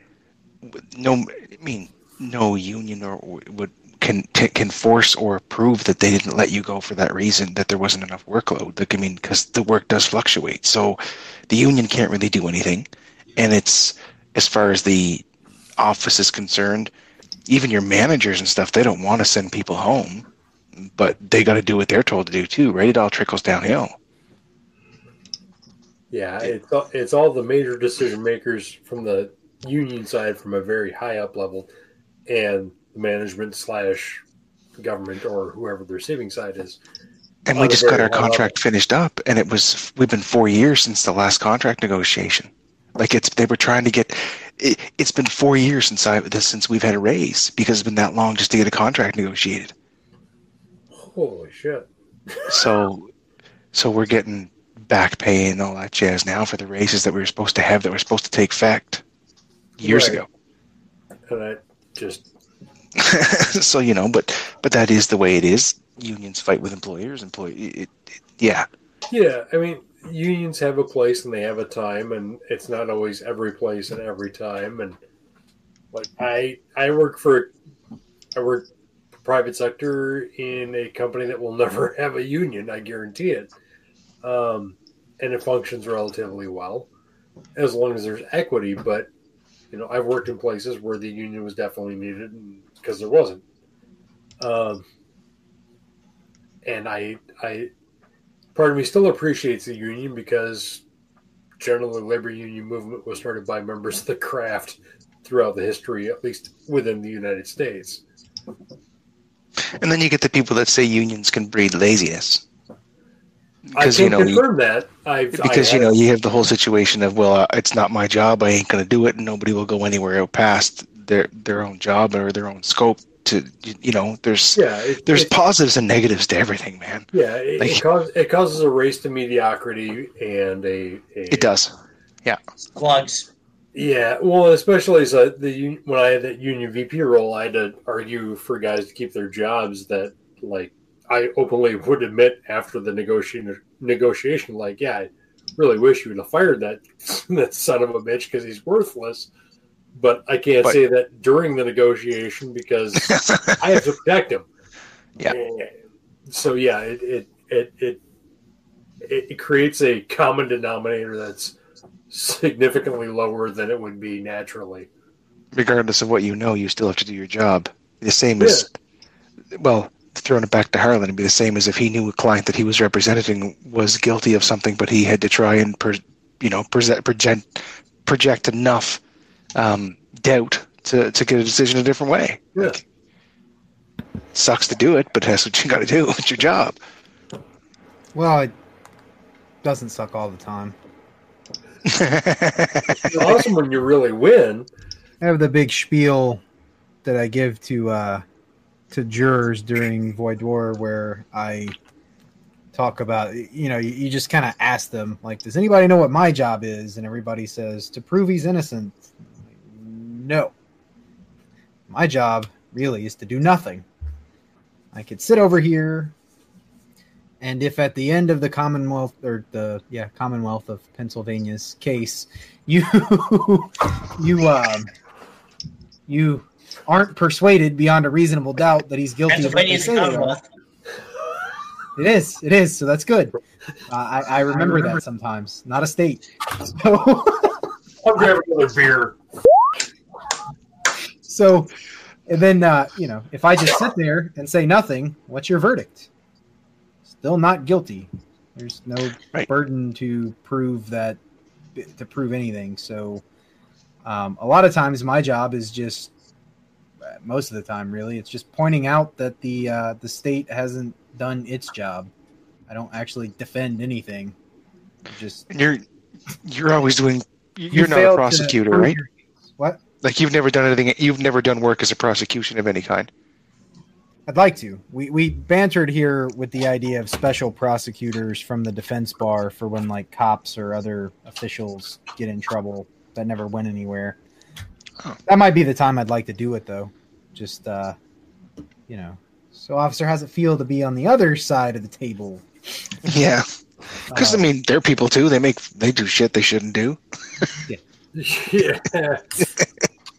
no. I mean, no union or would can can force or prove that they didn't let you go for that reason that there wasn't enough workload. Like, I mean, because the work does fluctuate, so the union can't really do anything. And it's as far as the office is concerned, even your managers and stuff, they don't want to send people home, but they got to do what they're told to do too, right? It all trickles downhill. Yeah, it's it's all the major decision makers from the union side from a very high up level, and management slash government or whoever the receiving side is. And we just got our contract level. finished up, and it was we've been four years since the last contract negotiation. Like it's they were trying to get. It, has been four years since I since we've had a raise because it's been that long just to get a contract negotiated. Holy shit! so, so we're getting back pay and all that jazz now for the raises that we were supposed to have that were supposed to take effect years right. ago. And I just *laughs* so you know, but but that is the way it is. Unions fight with employers. Employ, it, it, yeah. Yeah, I mean, unions have a place and they have a time, and it's not always every place and every time. And like I, I work for, I work private sector in a company that will *laughs* never have a union. I guarantee it. Um, and it functions relatively well as long as there's equity. But you know, I've worked in places where the union was definitely needed because there wasn't. Um, and I, I, part of me still appreciates the union because generally labor union movement was started by members of the craft throughout the history, at least within the United States. And then you get the people that say unions can breed laziness. Because, I can you know, confirm that. I've, because you know you have the whole situation of well, uh, it's not my job. I ain't going to do it, and nobody will go anywhere past their their own job or their own scope. To you know, there's yeah, it, there's it, positives and negatives to everything, man. Yeah, it, like, it, causes, it causes a race to mediocrity and a, a it does. Yeah, plugs. Yeah, well, especially as a, the when I had that union VP role, I had to argue for guys to keep their jobs that like I openly would admit after the negotiation negotiation, like, yeah, I really wish you would have fired that *laughs* that son of a bitch because he's worthless. But I can't but, say that during the negotiation because *laughs* I have to protect him. Yeah. So yeah, it it it it, it creates a common denominator that's significantly lower than it would be naturally. Regardless of what you know, you still have to do your job. The same yeah. as well throwing it back to Harlan, it'd be the same as if he knew a client that he was representing was guilty of something, but he had to try and, per, you know, present, project, project enough um, doubt to, to get a decision a different way. Yeah. Like, sucks to do it, but that's what you got to do. *laughs* It's your job. Well, it doesn't suck all the time. *laughs* it's awesome when you really win. I have the big spiel that I give to uh, to jurors during voir dire where I talk about you know you, you just kind of ask them like does anybody know what my job is? And everybody says to prove he's innocent. No. My job really is to do nothing. I could sit over here and if at the end of the commonwealth or the yeah commonwealth of pennsylvania's case you *laughs* you um you aren't persuaded beyond a reasonable doubt that he's guilty of what they say It is. It is. So that's good. Uh, I, I, remember I, remember that sometimes. Not a state. So *laughs* I'll grab another beer. So, and then uh, you know, if I just sit there and say nothing, what's your verdict? Still not guilty. There's no right. burden to prove that to prove anything. So, Um, a lot of times, my job is just most of the time, really, it's just pointing out that the uh, the state hasn't done its job. I don't actually defend anything. Just And you're you're always doing. you You're not a failed to prosecutor, right? What? Like you've never done anything. You've never done work as a prosecution of any kind. I'd like to. We we bantered here with the idea of special prosecutors from the defense bar for when like cops or other officials get in trouble that never went anywhere. Oh. That might be the time I'd like to do it though. Just uh you know. So officer how's it feel to be on the other side of the table? Yeah, because Uh, I mean they're people too. They make they do shit they shouldn't do. yeah. *laughs*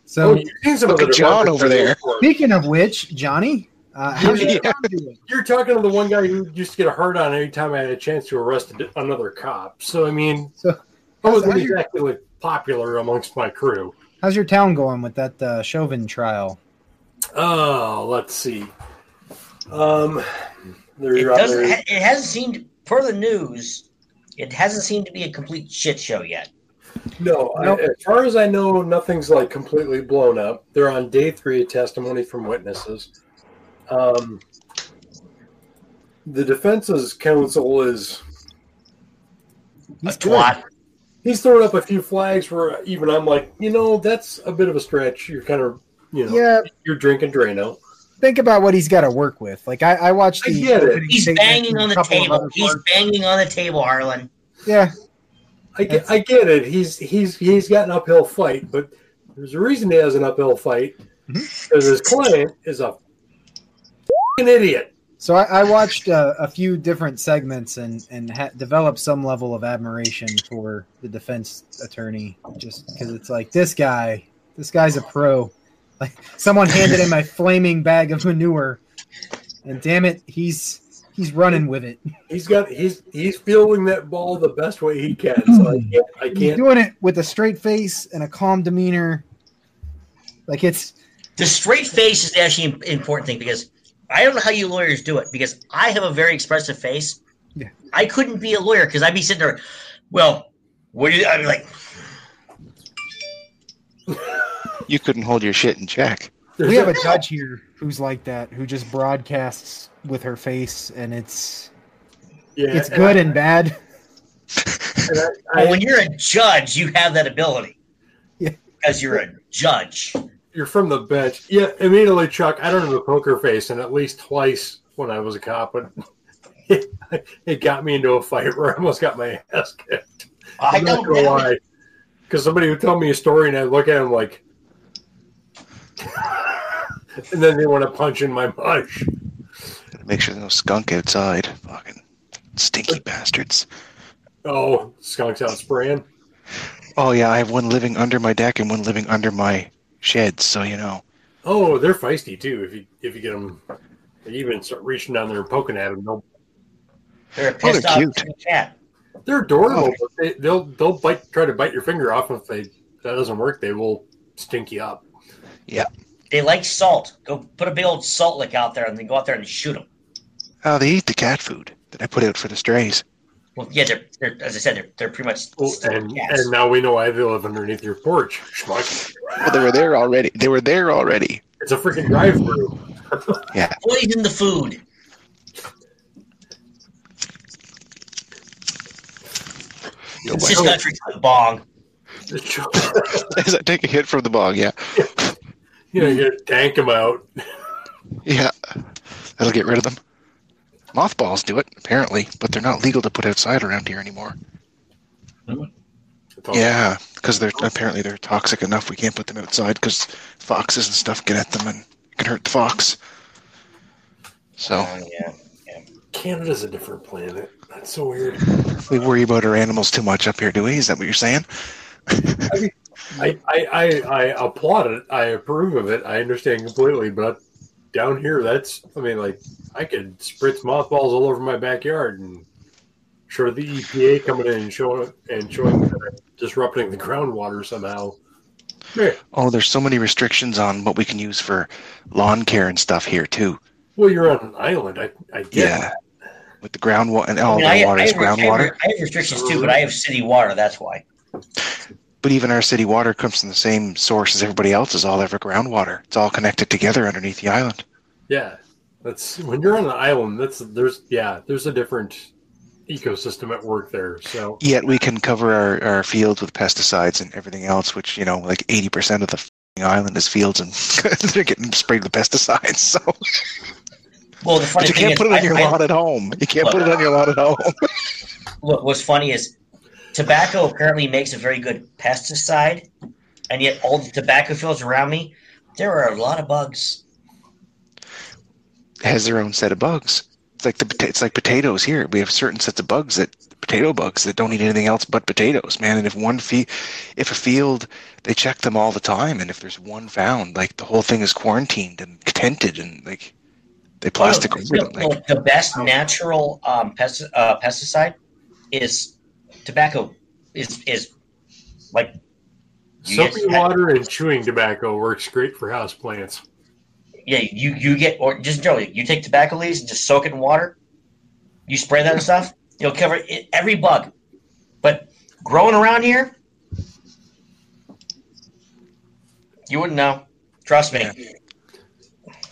so oh, you've seen some of Look the at John over there. speaking of which, Johnny, uh how's Yeah. job doing? You're talking to the one guy who used to get a hard on every time I had a chance to arrest another cop. So I mean, So I wasn't how's your- exactly popular amongst my crew. how's your town going with that uh, Chauvin trial? Oh, let's see. Um, It doesn't. other- It hasn't seemed per the news. It hasn't seemed to be a complete shit show yet. No, I- as far as I know, nothing's like completely blown up. They're on day three of testimony from witnesses. Um, the defense's counsel is A twat. he's throwing up a few flags where even I'm like, you know, that's a bit of a stretch. You're kind of, you know, Yeah, you're drinking Drano. think about what he's got to work with. Like I, I watched I the get it. He's banging on the table. He's parts. banging on the table, Harlan. Yeah, I get, I get it. He's he's he's got an uphill fight, but there's a reason he has an uphill fight because his client is a an idiot. So I, I watched uh, a few different segments and and ha- developed some level of admiration for the defense attorney, just because it's like this guy, this guy's a pro. Like someone handed him a *laughs* flaming bag of manure, and damn it, he's he's running with it. He's got he's he's fielding that ball the best way he can. So I can't I He's can't. doing it with a straight face and a calm demeanor. Like it's The straight face is actually an important thing because I don't know how you lawyers do it because I have a very expressive face. Yeah. I couldn't be a lawyer because I'd be sitting there. Well, what do you? I'd be like, You couldn't hold your shit in check. we have a judge here who's like that, who just broadcasts with her face, and it's yeah, it's and good I- and bad. and I- *laughs* well, when you're a judge, you have that ability. Yeah. Because you're a judge. you're from the bench. Yeah, immediately, Chuck. I don't have a poker face, and at least twice when I was a cop, but it, *laughs* it got me into a fight where I almost got my ass kicked. I I'm not don't gonna know. lie, because somebody would tell me a story, and I look at him like, *laughs* and then they want to punch in my mush. Gotta make sure there's no skunk outside. Fucking stinky *laughs* bastards. Oh, skunks out spraying. Oh yeah, I have one living under my deck and one living under my shed. So you know. Oh, they're feisty too. If you if you get them, they even start reaching down there and poking at them. They'll, They're oh, a pissed they're off cute. cat. they're adorable. Oh. But they, they'll they'll bite try to bite your finger off. If they that doesn't work, they will stink you up. They like salt. Go put a big old salt lick out there and then go out there and shoot them. Oh, they eat the cat food that I put out for the strays. Well, yeah, they're, they're as I said, they're, they're pretty much Oh, still and cats. and now we know why they live underneath your porch. Schmuck. Well, they were there already. They were there already. It's a freaking drive-through. *laughs* Yeah. Poison the food. It's just got to the bong. *laughs* *laughs* As I take a hit from the bog, yeah, you know, you gotta tank them out. yeah, that'll get rid of them. Mothballs do it apparently, but they're not legal to put outside around here anymore. It's all- Yeah, because they're apparently they're toxic enough. We can't put them outside because foxes and stuff get at them and can hurt the fox. So Oh, yeah. Canada's a different planet. That's so weird. we worry about our animals too much up here, do we? Is that what you're saying? *laughs* I, I, I, I applaud it. I approve of it. I understand completely. But down here, that's, I mean, like, I could spritz mothballs all over my backyard and sure the EPA coming in and showing and showing disrupting the groundwater somehow. Yeah. Oh, there's so many restrictions on what we can use for lawn care and stuff here too. Well, you're on an island. I, I get Yeah, that. with the groundwater and I, all mean, the I, water I, is have, I, have, groundwater. I have restrictions too, but I have city water. That's why. But even our city water comes from the same source as everybody else's, all ever groundwater. It's all connected together underneath the island. Yeah, that's when you're on an island. That's there's yeah, there's a different ecosystem at work there. So Yet we can cover our, our fields with pesticides and everything else, which, you know, like 80% of the f***ing island is fields and *laughs* they're getting sprayed with pesticides. So Well, the funny but you thing can't is, put it on your I- I- lawn at home. You can't put it on your lawn at home. what, what's funny is tobacco apparently makes a very good pesticide, and yet all the tobacco fields around me, there are a lot of bugs. It has their own set of bugs. It's like the it's like potatoes here. We have certain sets of bugs that potato bugs that don't eat anything else but potatoes, man. And if one fe- if a field they check them all the time, and if there's one found, like the whole thing is quarantined and tented and like they plastic over them. Like, the best natural um, uh, pesticide is tobacco. Is is like you get- soapy water and chewing tobacco works great for house plants. yeah, you you get or just Joe, you take tobacco leaves and just soak it in water. You spray that and stuff, you'll cover it, every bug. But growing around here, you wouldn't know. Trust me.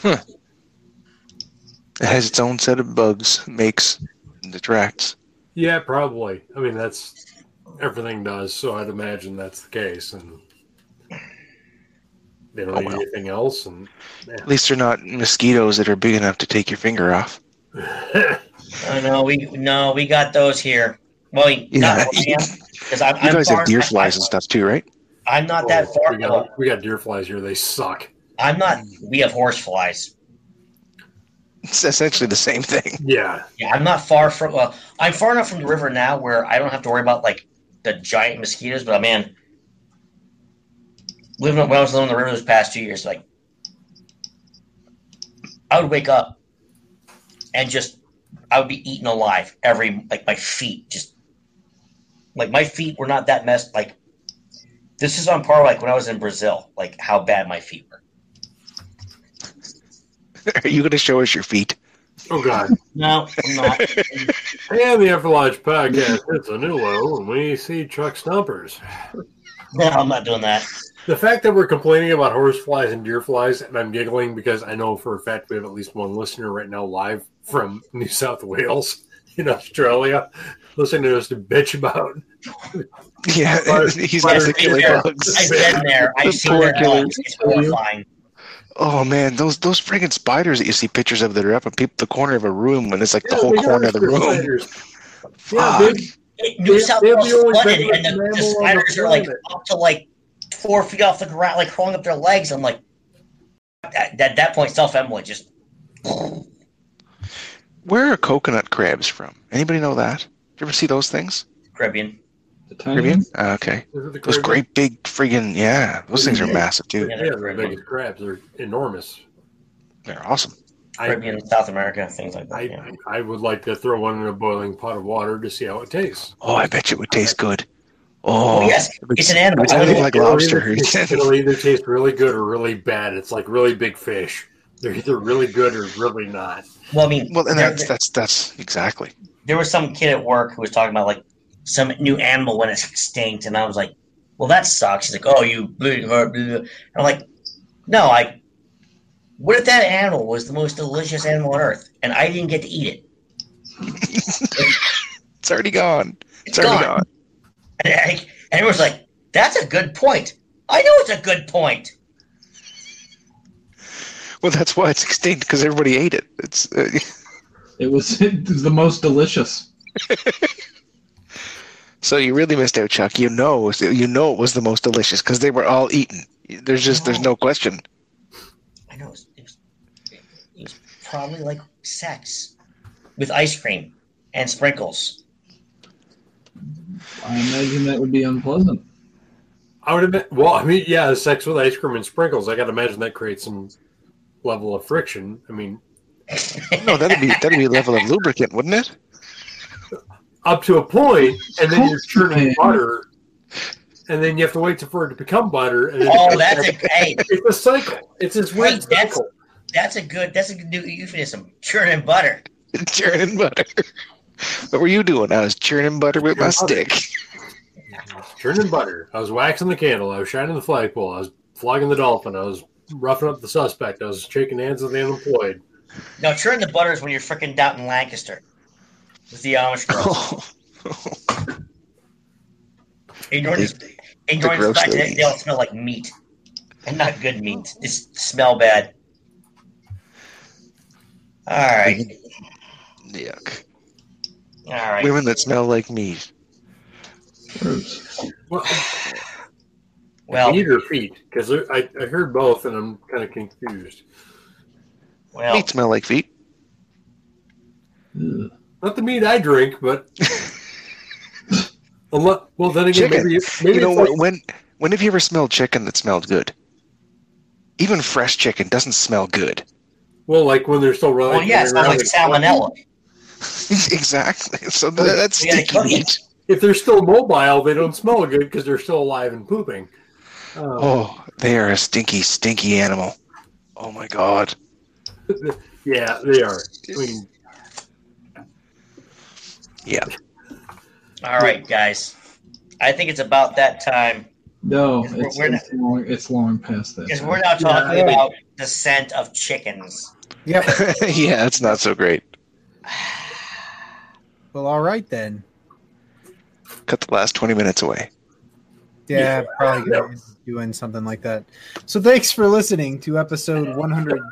it has its own set of bugs, makes, and detracts. Yeah, probably. I mean, that's everything does. So I'd imagine that's the case, and they don't Oh, eat well. anything else. And At least they're not mosquitoes that are big enough to take your finger off. *laughs* Oh no, we no, we got those here. Well, Yeah. not because I'm, *laughs* You I'm guys far, have deer flies and stuff too, right? I'm not oh, that Oh, far. We got, we got deer flies here. They suck. I'm not. We have horse flies. It's essentially the same thing. Yeah, Yeah, I'm not far from. Well, I'm far enough from the river now where I don't have to worry about like the giant mosquitoes. But man, living when I was living on the river those past two years, like I would wake up and just I would be eaten alive every like my feet just like my feet were not that messed like this is on par like when I was in Brazil like how bad my feet were. *laughs* Are you going to show us your feet? Oh God! No, I'm not. *laughs* And the After Lodge podcast hits a new low, and we see Chuck Stumpers. no, I'm not doing that. The fact that we're complaining about horse flies and deer flies, and I'm giggling because I know for a fact we have at least one listener right now live from New South Wales in Australia, listening to us to bitch about. Yeah, Butter- *laughs* he's butter- got the killer I've bugs. been there. I've The seen poor their killer. bugs. It's horrifying. Oh man, those those friggin' spiders that you see pictures of that are up in peop the corner of a room when it's like the whole corner of the room. spiders. *laughs* Yeah, Fuck. they, It, New They- South they're the Wales flooded, and the, the mammal the spiders are like up to like four feet off the ground, like crawling up their legs. I'm like, at, at that point, self emily just. Where are coconut crabs from? Anybody know that? You ever see those things? Caribbean. The Caribbean? Ah, okay. Is the Those great big friggin' yeah, those things are massive too. Yeah, Yeah, they're the biggest crabs. They're enormous. They're awesome. I, Caribbean, South America, things like that. I, yeah. I would like to throw one in a boiling pot of water to see how it tastes. Oh, I bet you it would taste good. Oh, Oh, yes, it's an animal. It's anything like It'll lobster. either- *laughs* It'll either taste really good or really bad. It's like really big fish. They're either really good or really not. Well, I mean, well, and that's that's that's exactly. there was some kid at work who was talking about like some new animal when it's extinct, and I was like, "Well, that sucks." He's like, "Oh, you," blah, blah, blah." And I'm like, "No, I." What if that animal was the most delicious animal on earth, and I didn't get to eat it? *laughs* It's already gone. It's It's already gone. gone. And, I, and everyone's like, "That's a good point." I know it's a good point. Well, that's why it's extinct because everybody ate it. It's uh, *laughs* It was, it was *laughs* the most delicious. So you really missed out, Chuck. You know, you know it was the most delicious because they were all eaten. There's just there's no question. I know it was, it was, it was probably like sex with ice cream and sprinkles. I imagine that would be unpleasant. I would admit, well, I mean, yeah, sex with ice cream and sprinkles. I got to imagine that creates some level of friction. I mean, No, that'd be that'd be a level of lubricant, wouldn't it? Up to a point, and then you're churning Man. butter, and then you have to wait for it to become butter. And then Oh, that's a hey, it's a cycle. It's this Wait, weird that's- cycle. that's a good that's a good new euphemism. Churning butter. *laughs* Churning butter. What were you doing? I was churning butter with my butter. stick. Churning butter. I was waxing the candle. I was shining the flagpole. I was flogging the dolphin. I was roughing up the suspect. I was shaking hands with the unemployed. No, churn the butter is when you're freaking down in Lancaster with the Amish girls. *laughs* ignoring The- ignoring the, gross fact that ladies. they all smell like meat and not good meat. Just smell bad. All right, Yuck. all right. Women that smell like meat. Gross. Well, Well, feet or feet? Because I, I heard both, and I'm kind of confused. well, Meat smell like feet. Ugh. Not the meat I drink, but *laughs* Unless, well, then again, Chicken. maybe, maybe you know like- when when have you ever smelled chicken that smelled good? Even fresh chicken doesn't smell good. well, like when they're still running. well, yeah, it smells like salmonella. *laughs* exactly. So th- that's You sticky meat. If they're still mobile, they don't smell good because they're still alive and pooping. Uh, Oh, they are a stinky, stinky animal. Oh my god. *laughs* Yeah, they are. I mean, Yeah. All right, guys. I think it's about that time No, We're- it's, we're it's, long, it's long past that. because we're now talking Yeah. about the scent of chickens. Yep. yeah, *laughs* it's not so great. *sighs* well, all right then. Cut the last 20 minutes away. Yeah, probably gonna doing something like that. So thanks for listening to episode 100,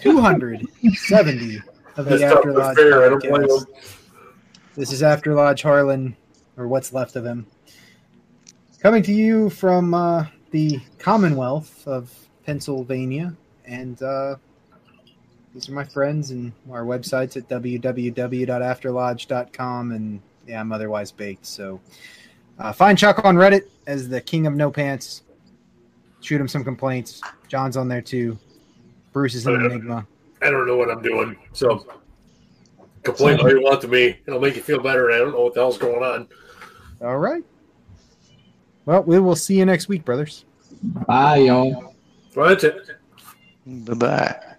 270 of the that's tough After but Lodge fair. I don't blame podcast. This is After Lodge Harlan, or what's left of him. Coming to you from uh, the Commonwealth of Pennsylvania. And uh, these are my friends, and our website's at www.afterlodge.com. And yeah, I'm otherwise baked. So uh, find Chuck on Reddit as the king of no pants. Shoot him some complaints. John's on there too. Bruce is an enigma. I don't know what I'm doing. So complain all you want to me. It'll make you feel better. and I don't know what the hell's going on. All right. Well, we will see you next week, brothers. Bye, y'all. Well. Bye bye.